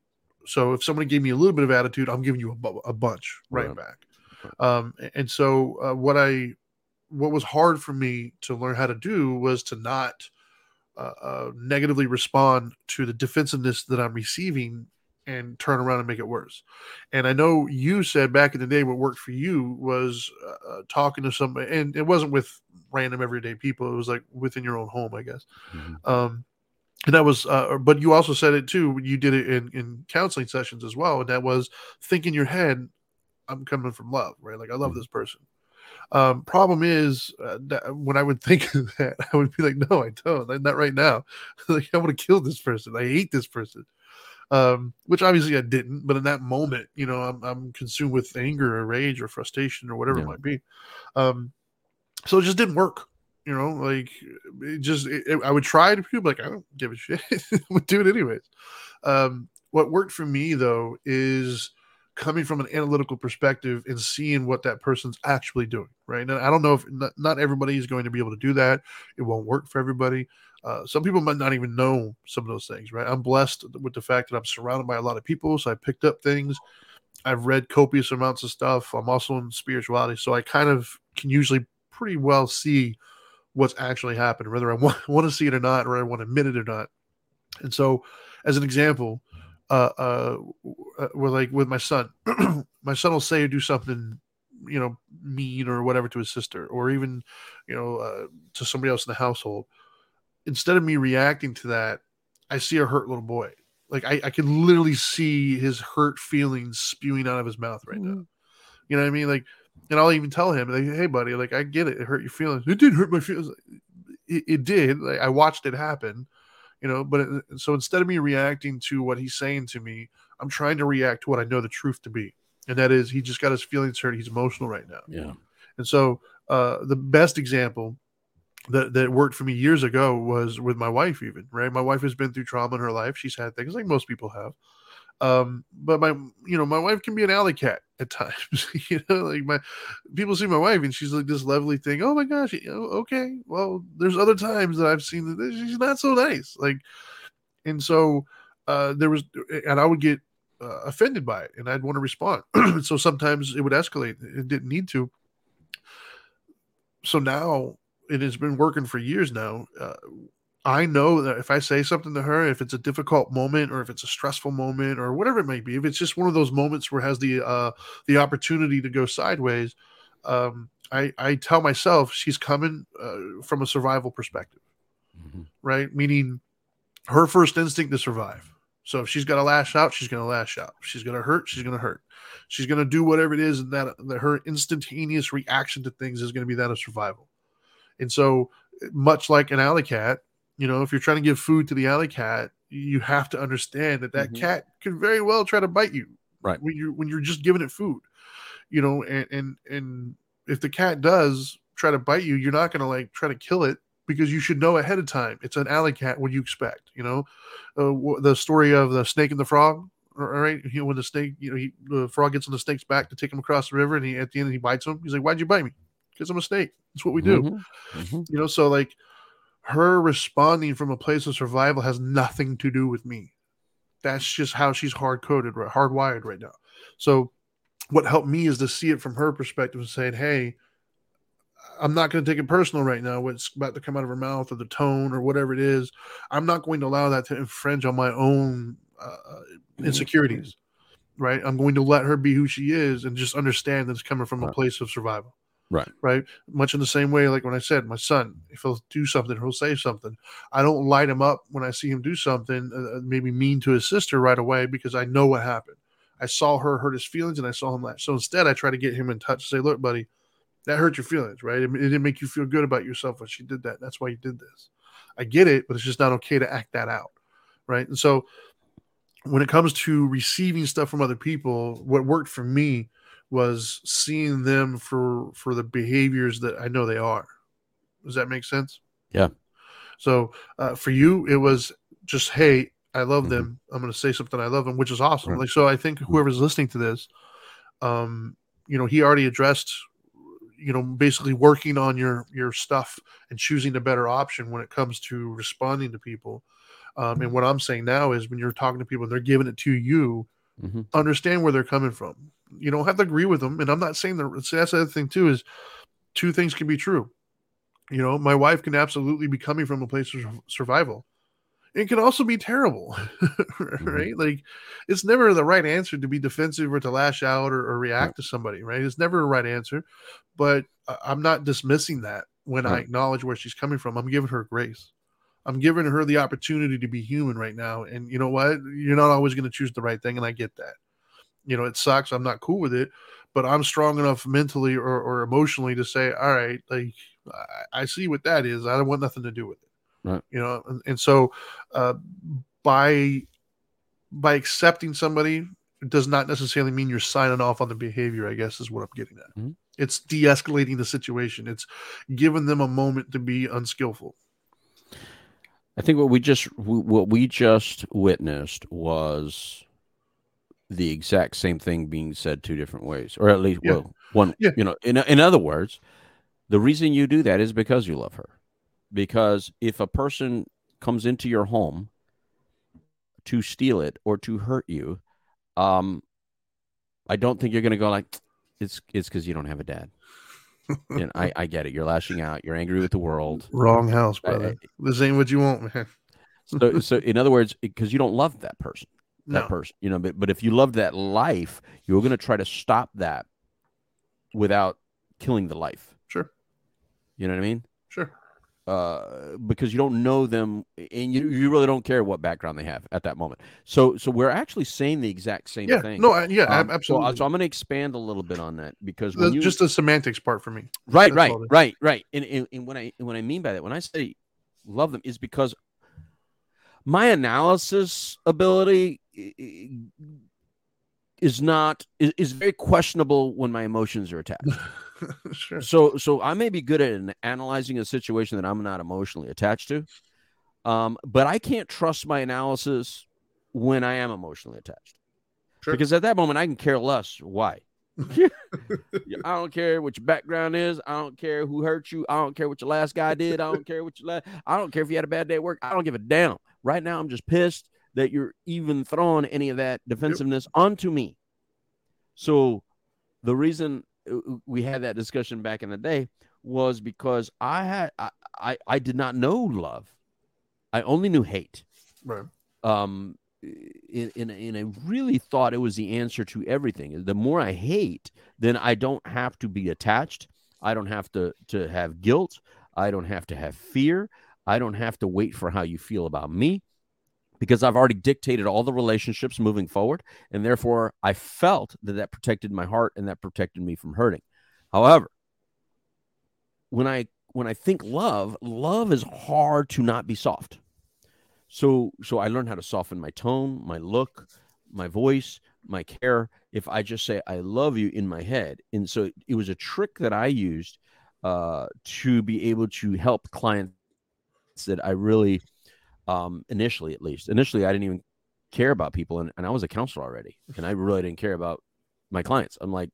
So if somebody gave me a little bit of attitude, I'm giving you a, a bunch right, Right. back. Um, and so uh, what I what was hard for me to learn how to do was to not uh, uh, negatively respond to the defensiveness that I'm receiving and turn around and make it worse. And I know you said back in the day what worked for you was uh, uh, talking to somebody, and it wasn't with random everyday people. It was like within your own home, I guess. Mhm. Um, and that was, uh, but you also said it too. You did it in in counseling sessions as well, and that was think in your head, "I'm coming from love, right? Like I love Mhm. this person." Um, problem is uh, that when I would think of that, I would be like, "No, I don't. Not right now. like I want to kill this person. I hate this person." Um, which obviously I didn't, but in that moment, you know, I'm, I'm consumed with anger or rage or frustration or whatever Yeah. it might be. Um, so it just didn't work you know like it just it, it- i would try to be like i don't give a shit I would do it anyways um what worked for me though is coming from an analytical perspective and seeing what that person's actually doing, right? And I don't know if not, not everybody is going to be able to do that. It won't work for everybody. Uh, some people might not even know some of those things, right? I'm blessed with the fact that I'm surrounded by a lot of people, so I picked up things. I've read copious amounts of stuff. I'm also in spirituality, so I kind of can usually pretty well see what's actually happening, whether I want, want to see it or not, or I want to admit it or not. And so, as an example, uh, uh, uh with like with my son, my son will say or do something, you know, mean or whatever to his sister, or even, you know, uh, to somebody else in the household. Instead of me reacting to that, I see a hurt little boy. Like I, I can literally see his hurt feelings spewing out of his mouth right now. You know what I mean? Like, and I'll even tell him, like, "Hey, buddy, like I get it. It hurt your feelings. It did hurt my feelings. It, it did. Like I watched it happen." you know but it, so instead of me reacting to what he's saying to me i'm trying to react to what i know the truth to be and that is he just got his feelings hurt he's emotional right now Yeah. and so uh the best example that that worked for me years ago was with my wife even right? My wife has been through trauma in her life. She's had things like most people have. Um but my you know my wife can be an alley cat at times you know like my people see my wife and she's like this lovely thing oh my gosh know, okay well there's other times that i've seen that she's not so nice like and so uh there was and i would get uh, offended by it and i'd want to respond. So sometimes it would escalate it didn't need to. So now it has been working for years now uh, I know that if I say something to her, if it's a difficult moment or if it's a stressful moment or whatever it might be, if it's just one of those moments where it has the uh the opportunity to go sideways, um, I I tell myself she's coming uh, from a survival perspective, Mhm. right? Meaning her first instinct to survive. So if she's got to lash out, she's going to lash out. If she's going to hurt, she's going to hurt. She's going to do whatever it is, and that, that her instantaneous reaction to things is going to be that of survival. And so, much like an alley cat, you know, if you're trying to give food to the alley cat, you have to understand that that Mhm. cat could very well try to bite you, Right. When you when you're just giving it food, you know, and and and if the cat does try to bite you, you're not going to like try to kill it because you should know ahead of time. It's an alley cat. What do you expect? You know, uh, the story of the snake and the frog. All right, you know, when the snake, you know, he, the frog gets on the snake's back to take him across the river, and he at the end he bites him. He's like, "Why'd you bite me?" I'm a mistake. It's what we do. Mhm. Mhm. you know so like her responding from a place of survival has nothing to do with me. That's just how she's hard coded right hardwired right now. So what helped me is to see it from her perspective and saying hey i'm not going to take it personal right now what's about to come out of her mouth or the tone or whatever it is. I'm not going to allow that to infringe on my own uh, insecurities right? I'm going to let her be who she is and just understand that it's coming from a place of survival Right. right? Much in the same way like when i said my son if he'll do something he'll say something. I don't light him up when i see him do something uh, maybe mean to his sister right away because i know what happened. I saw her hurt his feelings and i saw him laugh. So instead i try to get him in touch say look buddy that hurt your feelings right? It, it didn't make you feel good about yourself when she did that. That's why you did this. I get it but it's just not okay to act that out right? And so when it comes to receiving stuff from other people what worked for me was seeing them for for the behaviors that I know they are. Does that make sense? Yeah. So uh, for you, it was just, hey, I love Mhm. them. I'm going to say something I love them, which is awesome. Right. Like so, I think whoever's listening to this, um, you know, he already addressed, you know, basically working on your your stuff and choosing a better option when it comes to responding to people. Um, and what I'm saying now is when you're talking to people and they're giving it to you, Mhm. understand where they're coming from. You don't have to agree with them. And I'm not saying that see, that's the other thing too is two things can be true. You know, my wife can absolutely be coming from a place of survival. It can also be terrible, right? Like it's never the right answer to be defensive or to lash out or, or react to somebody, right? It's never a right answer. But I'm not dismissing that when I acknowledge where she's coming from. I'm giving her grace. I'm giving her the opportunity to be human right now. And you know what? You're not always going to choose the right thing. And I get that. You know, it sucks. I'm not cool with it, but I'm strong enough mentally or, or emotionally to say, all right, like I, I see what that is. I don't want nothing to do with it. Right. You know, and, and so uh, by by accepting somebody does not necessarily mean you're signing off on the behavior, I guess is what I'm getting at. Mhm. It's de-escalating the situation. It's giving them a moment to be unskillful. I think what we just what we just witnessed was the exact same thing being said two different ways, or at least Yeah. well, one. Yeah. You know, in in other words, the reason you do that is because you love her. Because if a person comes into your home to steal it or to hurt you, um, I don't think you're going to go like it's it's because you don't have a dad. And I I get it. You're lashing out. You're angry with the world. Wrong house, I- brother. this ain't what you want, man. So so in other words, because you don't love that person. that No. person you know but, but if you love that life you're going to try to stop that without killing the life Sure. you know what i mean Sure. Uh because you don't know them and you, you really don't care what background they have at that moment so so we're actually saying the exact same Yeah. thing No, yeah, Um, so- absolutely. so, i'm going to expand a little bit on that because That's you just the semantics part for me. right that's right all it is. right right and, and, and when i when i mean by that when i say love them is because my analysis ability is not is, is very questionable when my emotions are attached sure. so so i may be good at an- analyzing a situation that i'm not emotionally attached to um, but i can't trust my analysis when i am emotionally attached Sure. because at that moment i can care less why I don't care what your background is. I don't care who hurt you. I don't care what your last guy did. I don't care what your last. I don't care if you had a bad day at work. I don't give a damn. Right now, I'm just pissed that you're even throwing any of that defensiveness onto me. So, the reason we had that discussion back in the day was because I had I I, I did not know love. I only knew hate Right. um in, in and I really thought it was the answer to everything. The more I hate, then I don't have to be attached. I don't have to to have guilt. I don't have to have fear. I don't have to wait for how you feel about me because I've already dictated all the relationships moving forward and therefore I felt that that protected my heart and that protected me from hurting. However, when I when I think love, love is hard to not be soft. So so I learned how to soften my tone, my look, my voice, my care. If I just say I love you in my head, and so it was a trick that I used uh, to be able to help clients that I really um, initially, at least initially, I didn't even care about people, and, and I was a counselor already, and I really didn't care about my clients. I'm like,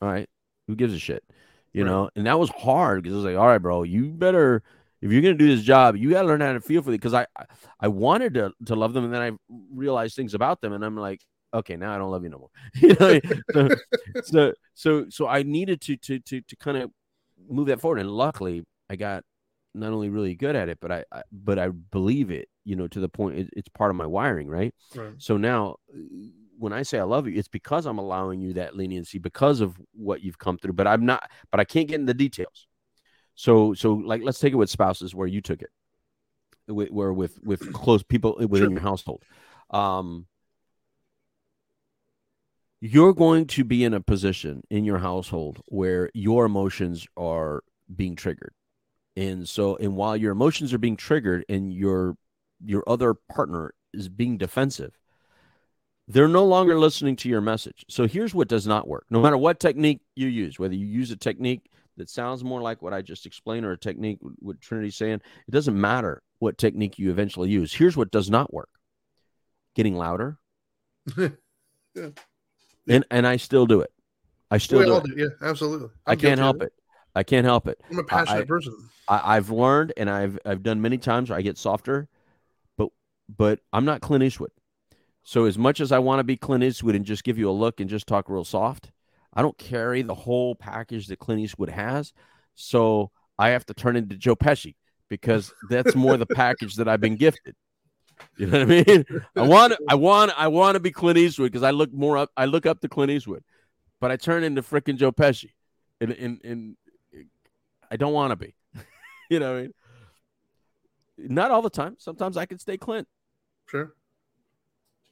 all right, who gives a shit, you Right. know? And that was hard because I was like, all right, bro, you better if you're gonna do this job, you gotta learn how to feel for it. Because I, I I wanted to to love them, and then I realized things about them, and I'm like, okay, now I don't love you no more. you know, so, so so so I needed to to to to kind of move that forward, and luckily I got not only really good at it, but I, I but I believe it. You know, to the point it, it's part of my wiring, right? Right. So now, when I say I love you, it's because I'm allowing you that leniency because of what you've come through. But I'm not. But I can't get into the details. So, so like, let's take it with spouses where you took it, where with with close people within Sure. your household. Um, you're going to be in a position in your household where your emotions are being triggered, and so, and while your emotions are being triggered, and your your other partner is being defensive, they're no longer listening to your message. So here's what does not work. No matter what technique you use, whether you use a technique that sounds more like what I just explained or a technique what Trinity's saying, it doesn't matter what technique you eventually use. Here's what does not work. Getting louder. Yeah. And and I still do it. I still We do it. do. Yeah, absolutely. I I'm can't help of it. I can't help it. I'm a passionate I- person. I, I've learned and I've I've done many times where I get softer, but but I'm not Clint Eastwood. So as much as I want to be Clint Eastwood and just give you a look and just talk real soft, I don't carry the whole package that Clint Eastwood has. So I have to turn into Joe Pesci because that's more the package that I've been gifted. You know what I mean? I want I want I want to be Clint Eastwood because I look more up I look up to Clint Eastwood, but I turn into freaking Joe Pesci, and and and I don't want to be. you know what I mean? Not all the time. Sometimes I can stay Clint. Sure.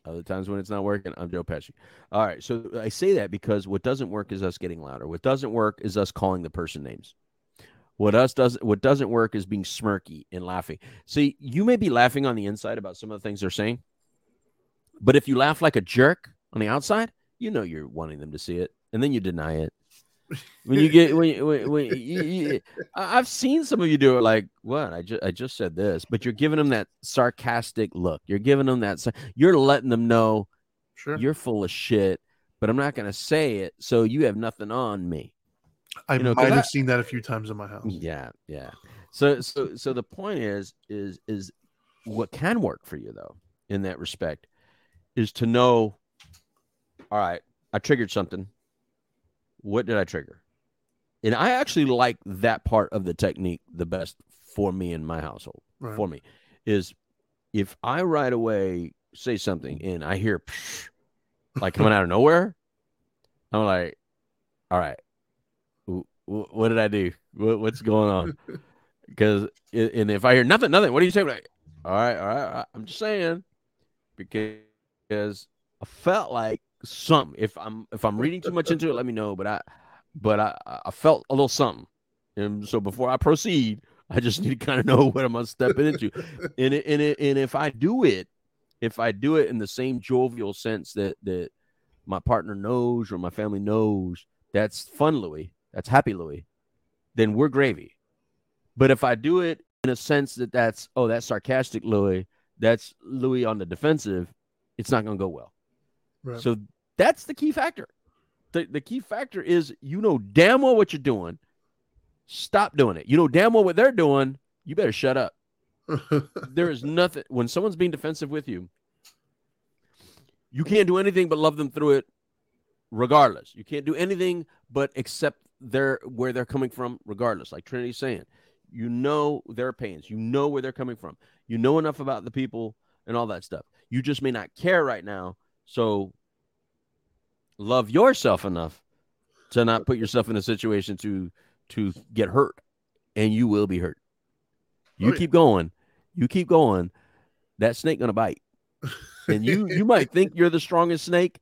Other times when it's not working, I'm Joe Pesci. All right. So I say that because what doesn't work is us getting louder. What doesn't work is us calling the person names. What us does what doesn't work is being smirky and laughing. See, you may be laughing on the inside about some of the things they're saying, but if you laugh like a jerk on the outside, you know you're wanting them to see it, and then you deny it. When you get when, you- when, when you, you, I- I've seen some of you do it like what I just I just said this, but you're giving them that sarcastic look. You're giving them that. You're letting them know Sure. You're full of shit, but I'm not going to say it. So you have nothing on me. I know, might I- have seen that a few times in my house. Yeah, yeah. So so so the point is is is what can work for you though in that respect is to know all right, I triggered something. What did I trigger? And I actually like that part of the technique the best for me in my household. Right. For me is if I right away say something and I hear psh, like coming out of nowhere, I'm like, all right, wh- wh- what did I do? What, what's going on? Because and if I hear nothing, nothing, what do you say? Like, all right, all right, all right, I'm just saying because I felt like something. If I'm if I'm reading too much into it, let me know. But I but I I felt a little something, and so before I proceed, I just need to kind of know what I'm gonna step into. And it, and it, and if I do it, if I do it in the same jovial sense that that my partner knows or my family knows, that's fun, Louis. That's happy, Louis. Then we're gravy. But if I do it in a sense that that's oh that's sarcastic, Louis. That's Louis on the defensive. It's not gonna go well. Right. So that's the key factor. The, the key factor is you know damn well what you're doing. Stop doing it. You know damn well what they're doing. You better shut up. There is nothing when someone's being defensive with you. You can't do anything but love them through it, regardless. You can't do anything but accept their where they're coming from, regardless. Like Trinity's saying, you know their pains. You know where they're coming from. You know enough about the people and all that stuff. You just may not care right now. So love yourself enough to not put yourself in a situation to to get hurt. And you will be hurt. You Oh, keep going. You keep going. That snake gonna bite. And you you might think you're the strongest snake.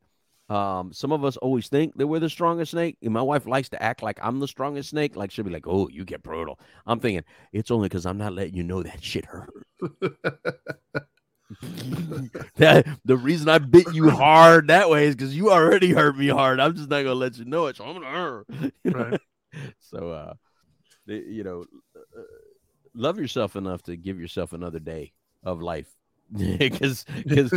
Um, some of us always think that we're the strongest snake. And my wife likes to act like I'm the strongest snake. Like she'll be like, "Oh, you get brutal." I'm thinking it's only because I'm not letting you know that shit hurt. that the reason I bit you hard that way is because you already hurt me hard. I'm just not gonna let you know it. So I'm gonna hurt. You know? Right. So, uh, you know, uh, love yourself enough to give yourself another day of life, because because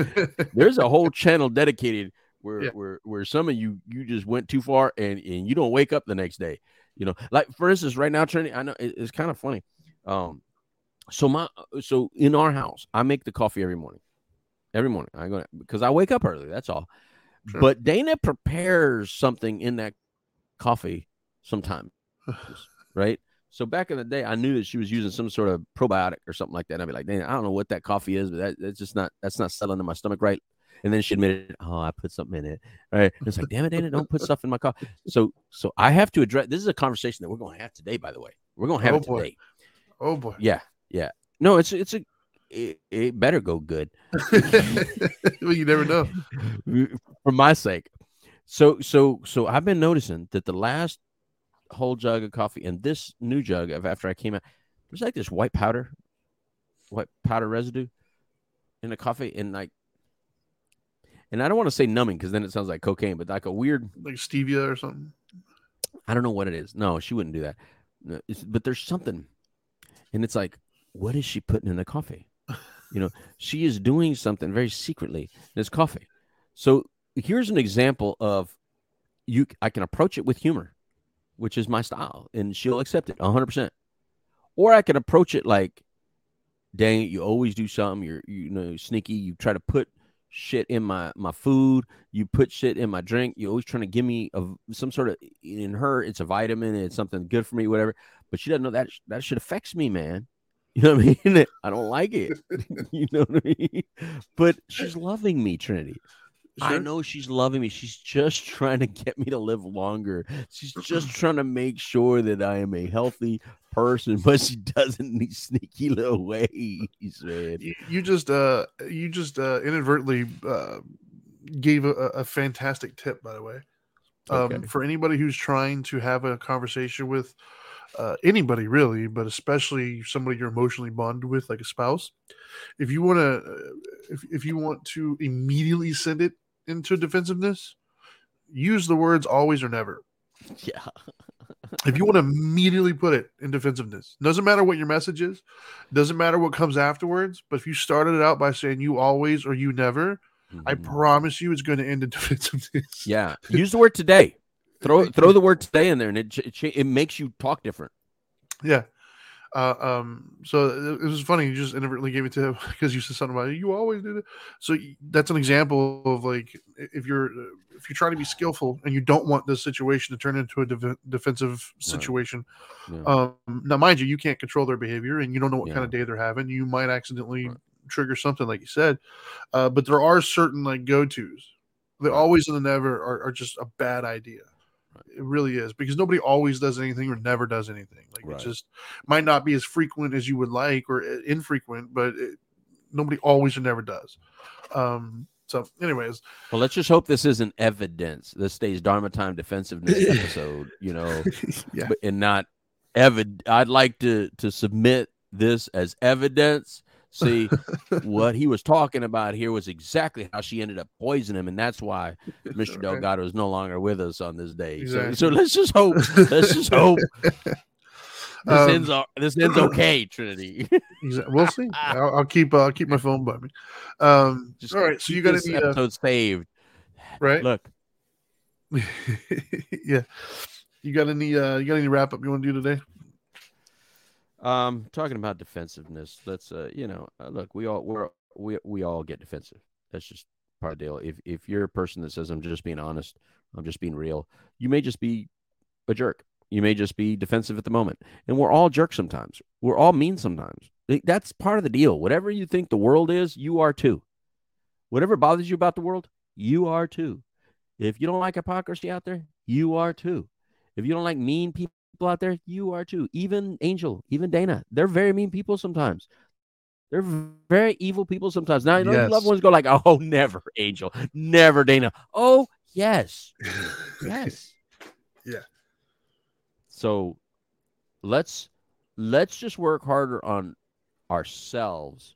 there's a whole channel dedicated where Yeah. where where some of you you just went too far and and you don't wake up the next day. You know, like for instance, right now, Trinity, I know it- it's kind of funny. Um, so my so in our house, I make the coffee every morning. Every morning, I go because I wake up early. That's all. Sure. But Dana prepares something in that coffee sometimes, right? So back in the day, I knew that she was using some sort of probiotic or something like that. I'd be like, Dana, I don't know what that coffee is, but that, that's just not that's not settling in my stomach right. And then she admitted, oh, I put something in it. Right? And it's like, damn it, Dana, don't put stuff in my coffee. So so I have to address. This is a conversation that we're going to have today. By the way, we're going to have Oh, it boy. today. oh boy. Yeah, yeah. No, it's it's a it, it better go good well, you never know. for my sake. So so so I've been noticing that the last whole jug of coffee and this new jug of after I came out, there's like this white powder, white powder residue in the coffee, and like, and I don't want to say numbing because then it sounds like cocaine, but like a weird, Like stevia or something. I don't know what it is. No, she wouldn't do that. No, but there's something, and it's like, what is she putting in the coffee? You know, she is doing something very secretly in this coffee. So here's an example of you. I can approach it with humor, which is my style, and she'll accept it 100. percent Or I can approach it like, "Dang you always do something. You're you know sneaky. You try to put shit in my my food. You put shit in my drink. You're always trying to give me a, some sort of in her. It's a vitamin. It's something good for me, whatever. But she doesn't know that that shit affects me, man. You know what I mean? I don't like it. you know what I mean? But she's loving me, Trinity. I know she's loving me. She's just trying to get me to live longer. She's just trying to make sure that I am a healthy person, but she does it in these sneaky little ways, man. You, you just uh you just uh inadvertently uh gave a, a fantastic tip by the way. Um Okay. for anybody who's trying to have a conversation with uh, anybody really, but especially somebody you're emotionally bonded with, like a spouse. If you want to, uh, if, if you want to immediately send it into defensiveness, use the words always or never. Yeah. if you want to immediately put it in defensiveness doesn't matter what your message is doesn't matter what comes afterwards but if you started it out by saying you always or you never I Mhm. promise you, it's going to end in defensiveness. Yeah, use the word today. Throw throw the word today in there, and it it, it makes you talk different. Yeah. Uh, um. So it, it was funny. You just inadvertently gave it to him because you said something about it. You always did it. So that's an example of like if you're uh, if you're trying to be skillful and you don't want this situation to turn into a def- defensive situation. Yeah. Um. Now, mind you, you can't control their behavior, and you don't know what kind of day they're having. You might accidentally Right. trigger something, like you said. Uh, but there are certain like go tos. The Right. always and the never are, are just a bad idea. It really is because nobody always does anything or never does anything. Like Right. it just might not be as frequent as you would like or uh, infrequent, but it, nobody always or never does. Um. So, anyways, Well, let's just hope this isn't evidence. This stays Dharma time defensiveness episode, you know, yeah, and not evid. I'd like to to submit this as evidence. See, what he was talking about here was exactly how she ended up poisoning him, and that's why Mr. Right. Delgado is no longer with us on this day. So, Exactly. so let's just hope. Let's just hope this Um, ends. This ends okay, Trinity. we'll see. I'll, I'll keep uh, I'll keep my phone by me. Um. Just all right. So you got this any uh, episode saved. right? Look, yeah. You got any uh you got any wrap up you want to do today? Um, talking about defensiveness, let's uh, you know, uh, look, we all we're we we all get defensive. That's just part of the deal. If if you're a person that says I'm just being honest, I'm just being real, you may just be a jerk. You may just be defensive at the moment, and we're all jerks sometimes. We're all mean sometimes. That's part of the deal. Whatever you think the world is, you are too. Whatever bothers you about the world, you are too. If you don't like hypocrisy out there, you are too. If you don't like mean people out there, you are too. Even Angel, even Dana, they're very mean people sometimes. They're very evil people sometimes. Now, I know your Yes. loved ones go like, "Oh, never, Angel, never, Dana." Oh, yes, yes, Yeah. So, let's let's just work harder on ourselves,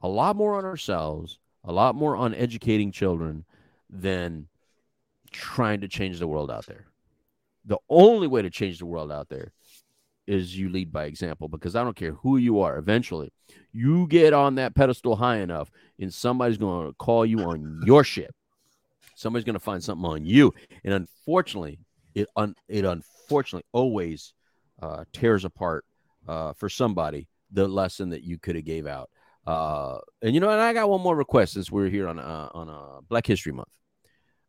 a lot more on ourselves, a lot more on educating children than trying to change the world out there. The only way to change the world out there is you lead by example because I don't care who you are. Eventually, you get on that pedestal high enough, and somebody's going to call you on your shit. Somebody's going to find something on you, and unfortunately, it un- it unfortunately always uh, tears apart uh, for somebody the lesson that you could have gave out. Uh, and you know, and I got one more request since we're here on uh, on uh, Black History Month.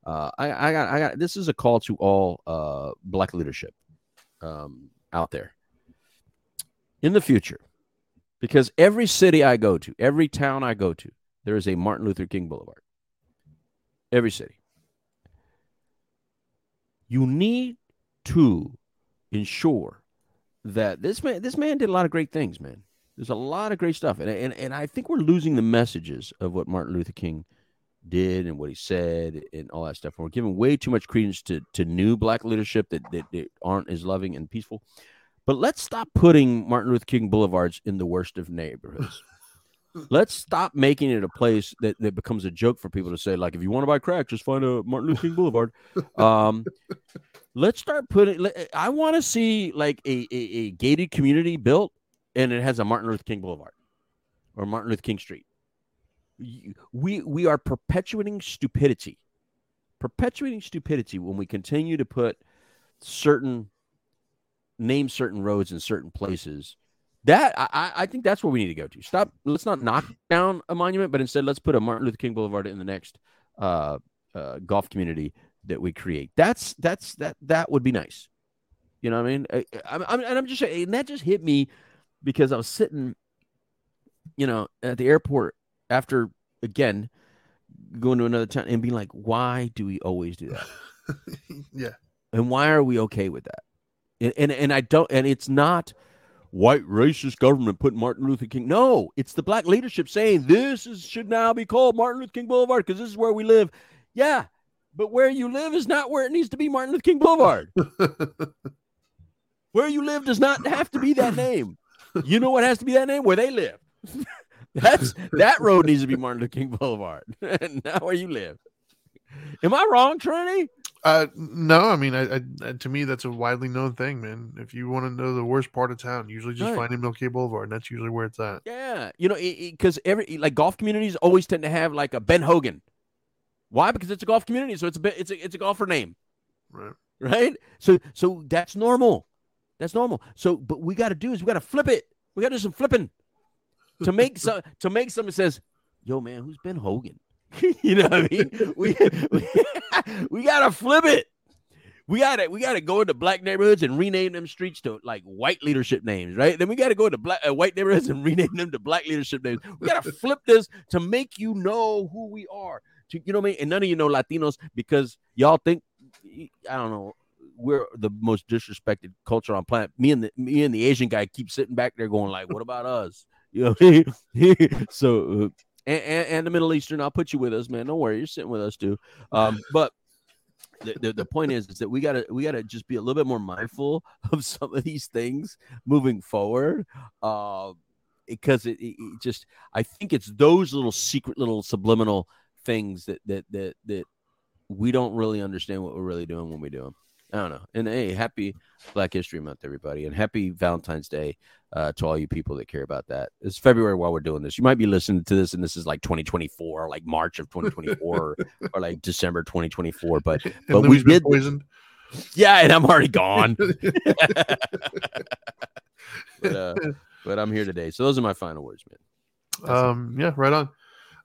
Uh, I, I got I got this is a call to all uh, Black leadership um, out there in the future, because every city I go to, every town I go to, there is a Martin Luther King Boulevard. Every city. You need to ensure that this man this man did a lot of great things, man. There's a lot of great stuff, and and and I think we're losing the messages of what Martin Luther King did and what he said and all that stuff. And we're giving way too much credence to to new black leadership that, that, that aren't as loving and peaceful. But let's stop putting Martin Luther King boulevards in the worst of neighborhoods. let's stop making it a place that, that becomes a joke for people to say, like, if you want to buy crack, just find a Martin Luther King Boulevard. Um, let's start putting. I want to see like a, a, a gated community built, and it has a Martin Luther King Boulevard or Martin Luther King Street. We we are perpetuating stupidity, perpetuating stupidity when we continue to put certain name certain roads in certain places. That I, I- think that's where we need to go to. Stop. Let's not knock down a monument, but instead let's put a Martin Luther King Boulevard in the next uh, uh, golf community that we create. That's that's that that would be nice. You know what I mean? I, I'm and I'm just saying, that just hit me because I was sitting, you know, at the airport after again going to another town and being like, why do we always do that? yeah. And why are we okay with that? And and, and I don't and it's not white racist government putting Martin Luther King. No, it's the black leadership saying this is should now be called Martin Luther King Boulevard because this is where we live. Yeah, but where you live is not where it needs to be Martin Luther King Boulevard. Where you live does not have to be that name. You know what has to be that name? Where they live. That's that road needs to be Martin Luther King Boulevard, not where you live. Am I wrong, Trinity? Uh, no, I mean, I, I, to me, that's a widely known thing, man. If you want to know the worst part of town, usually just Right. find MLK Boulevard, and that's usually where it's at. Yeah, you know, because every like golf communities always tend to have like a Ben Hogan Why? Because it's a golf community, so it's a bit it's a it's a golfer name, Right. right? So so that's normal. That's normal. So but we got to do is we got to flip it. We got to do some flipping to make some to make someone says, "Yo, man, who's Ben Hogan?" you know what I mean? We we, we got to flip it. We got to we got to go into black neighborhoods and rename them streets to like white leadership names, right? Then we got to go into black uh, white neighborhoods and rename them to black leadership names. We got to flip this to make you know who we are. To you know what I mean? And none of you know Latinos because y'all think I don't know we're the most disrespected culture on planet. Me and the me and the Asian guy keep sitting back there going like, "What about us?" You know. so uh, and, and, and the Middle Eastern, I'll put you with us, man. Don't worry, you're sitting with us too. Um, but the, the, the point is, is that we gotta we gotta just be a little bit more mindful of some of these things moving forward. Uh, because it, it, it just I think it's those little secret little subliminal things that that that that we don't really understand what we're really doing when we do them. I don't know. And hey, happy Black History Month, everybody, and happy Valentine's Day uh, to all you people that care about that. It's February while we're doing this. You might be listening to this, and this is like 2024, like March of 2024, or, like December 2024. But And but Louis we been did, poisoned. yeah, and I'm already gone. but uh, but I'm here today, so those are my final words, man. That's it. um, yeah, right on.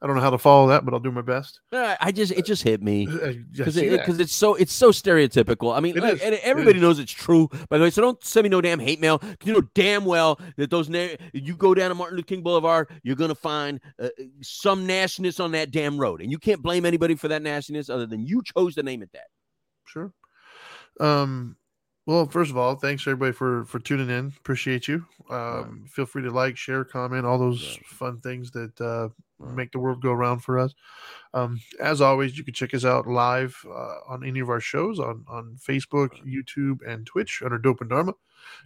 I don't know how to follow that, but I'll do my best. I just it just hit me. Because it, it's so it's so stereotypical. I mean, like, and everybody is. knows it's true. By the way, so don't send me no damn hate mail. you know damn well that those na- you go down to Martin Luther King Boulevard, you're gonna find uh, some nastiness on that damn road, and you can't blame anybody for that nastiness other than you chose to name it that. Sure. Um, well, first of all, thanks everybody for for tuning in. Appreciate you. Um, feel free to like, share, comment, all those Yeah. fun things that uh, Right. Make the world go around for us. Um, as always, you can check us out live uh, on any of our shows on on Facebook, YouTube, and Twitch under Dope and Dharma.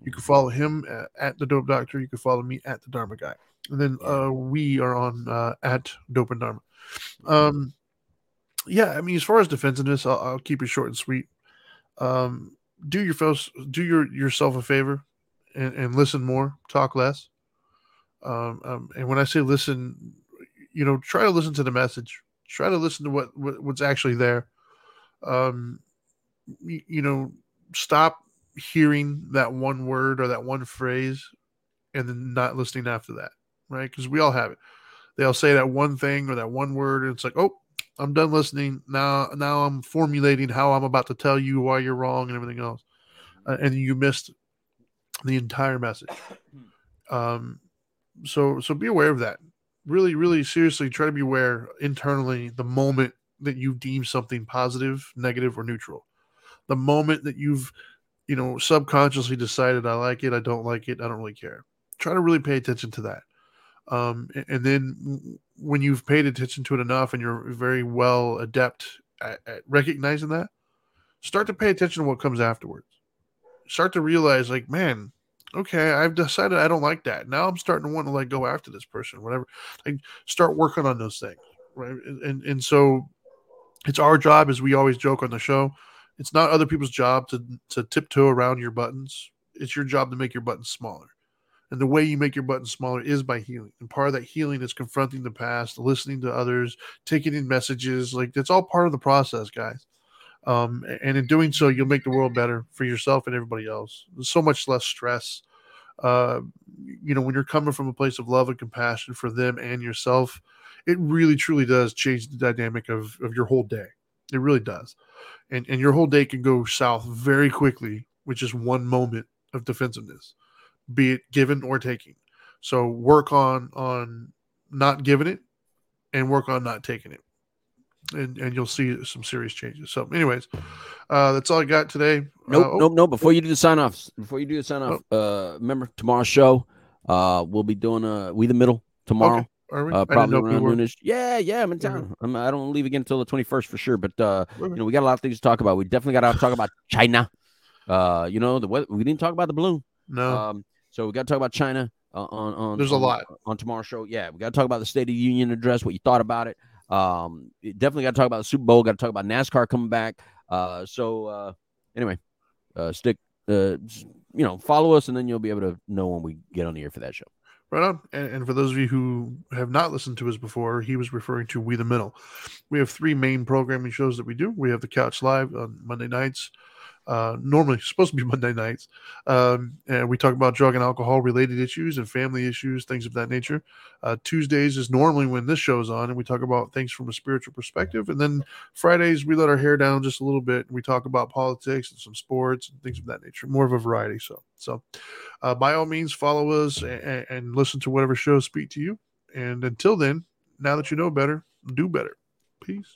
You can follow him uh, at the Dope Doctor. You can follow me at the Dharma Guy, and then uh, we are on uh, at Dope and Dharma. Um, yeah, I mean, as far as defensiveness, I'll, I'll keep it short and sweet. Um, do your do your yourself a favor, and, and listen more, talk less. Um, um, and when I say listen, you know, try to listen to the message. Try to listen to what, what what's actually there. Um, you, you know, stop hearing that one word or that one phrase, and then not listening after that, right? Because we all have it. They'll say that one thing or that one word, and it's like, oh, I'm done listening. Now, now I'm formulating how I'm about to tell you why you're wrong and everything else, uh, and you missed the entire message. Um, so, so be aware of that. Really, really seriously, try to be aware internally the moment that you deem something positive, negative, or neutral. The moment that you've, you know, subconsciously decided I like it, I don't like it, I don't really care. Try to really pay attention to that. Um, and then when you've paid attention to it enough and you're very well adept at, at recognizing that, start to pay attention to what comes afterwards. Start to realize, like, man, okay, I've decided I don't like that. Now I'm starting to want to like go after this person, whatever. Like, start working on those things, right? And and, and so it's our job, as we always joke on the show. It's not other people's job to to tiptoe around your buttons. It's your job to make your buttons smaller. And the way you make your buttons smaller is by healing. And part of that healing is confronting the past, listening to others, taking in messages. Like that's all part of the process, guys. Um, and in doing so, you'll make the world better for yourself and everybody else. There's so much less stress. Uh, you know, when you're coming from a place of love and compassion for them and yourself, it really truly does change the dynamic of, of your whole day. It really does. And and your whole day can go south very quickly with just one moment of defensiveness be it given or taking. So work on on not giving it and work on not taking it. And and you'll see some serious changes. So anyways, uh that's all I got today. Nope, Uh, oh, nope, nope. Before you do the sign offs, before you do the sign off, uh, remember tomorrow's show, uh, we'll be doing uh, we the middle tomorrow. are we? Uh, probably we around noonish. Yeah, yeah, I'm in Okay. town. I'm, I don't leave again until the 21st for sure. But uh, Okay. you know, we got a lot of things to talk about. We definitely got to talk about China. Uh, you know, the weather. We didn't talk about the balloon. No, Um, so we got to talk about China uh, on on. There's a lot. on tomorrow's show. Yeah, we got to talk about the State of the Union address. What you thought about it. Um, definitely got to talk about the Super Bowl. Got to talk about NASCAR coming back. Uh, so uh, anyway, uh, stick. Uh, you know, follow us, and then you'll be able to know when we get on the air for that show. Right on. And, and, for those of you who have not listened to us before, he was referring to We the Middle. We have three main programming shows that we do. We have the Couch Live on Monday nights. Uh, normally supposed to be Monday nights. Um, and we talk about drug and alcohol related issues and family issues, things of that nature. Uh, Tuesdays is normally when this show's on, and we talk about things from a spiritual perspective. And then Fridays, we let our hair down just a little bit and we talk about politics and some sports and things of that nature, more of a variety. So, so uh, by all means, follow us and, and listen to whatever shows speak to you. And until then, now that you know better, do better. Peace.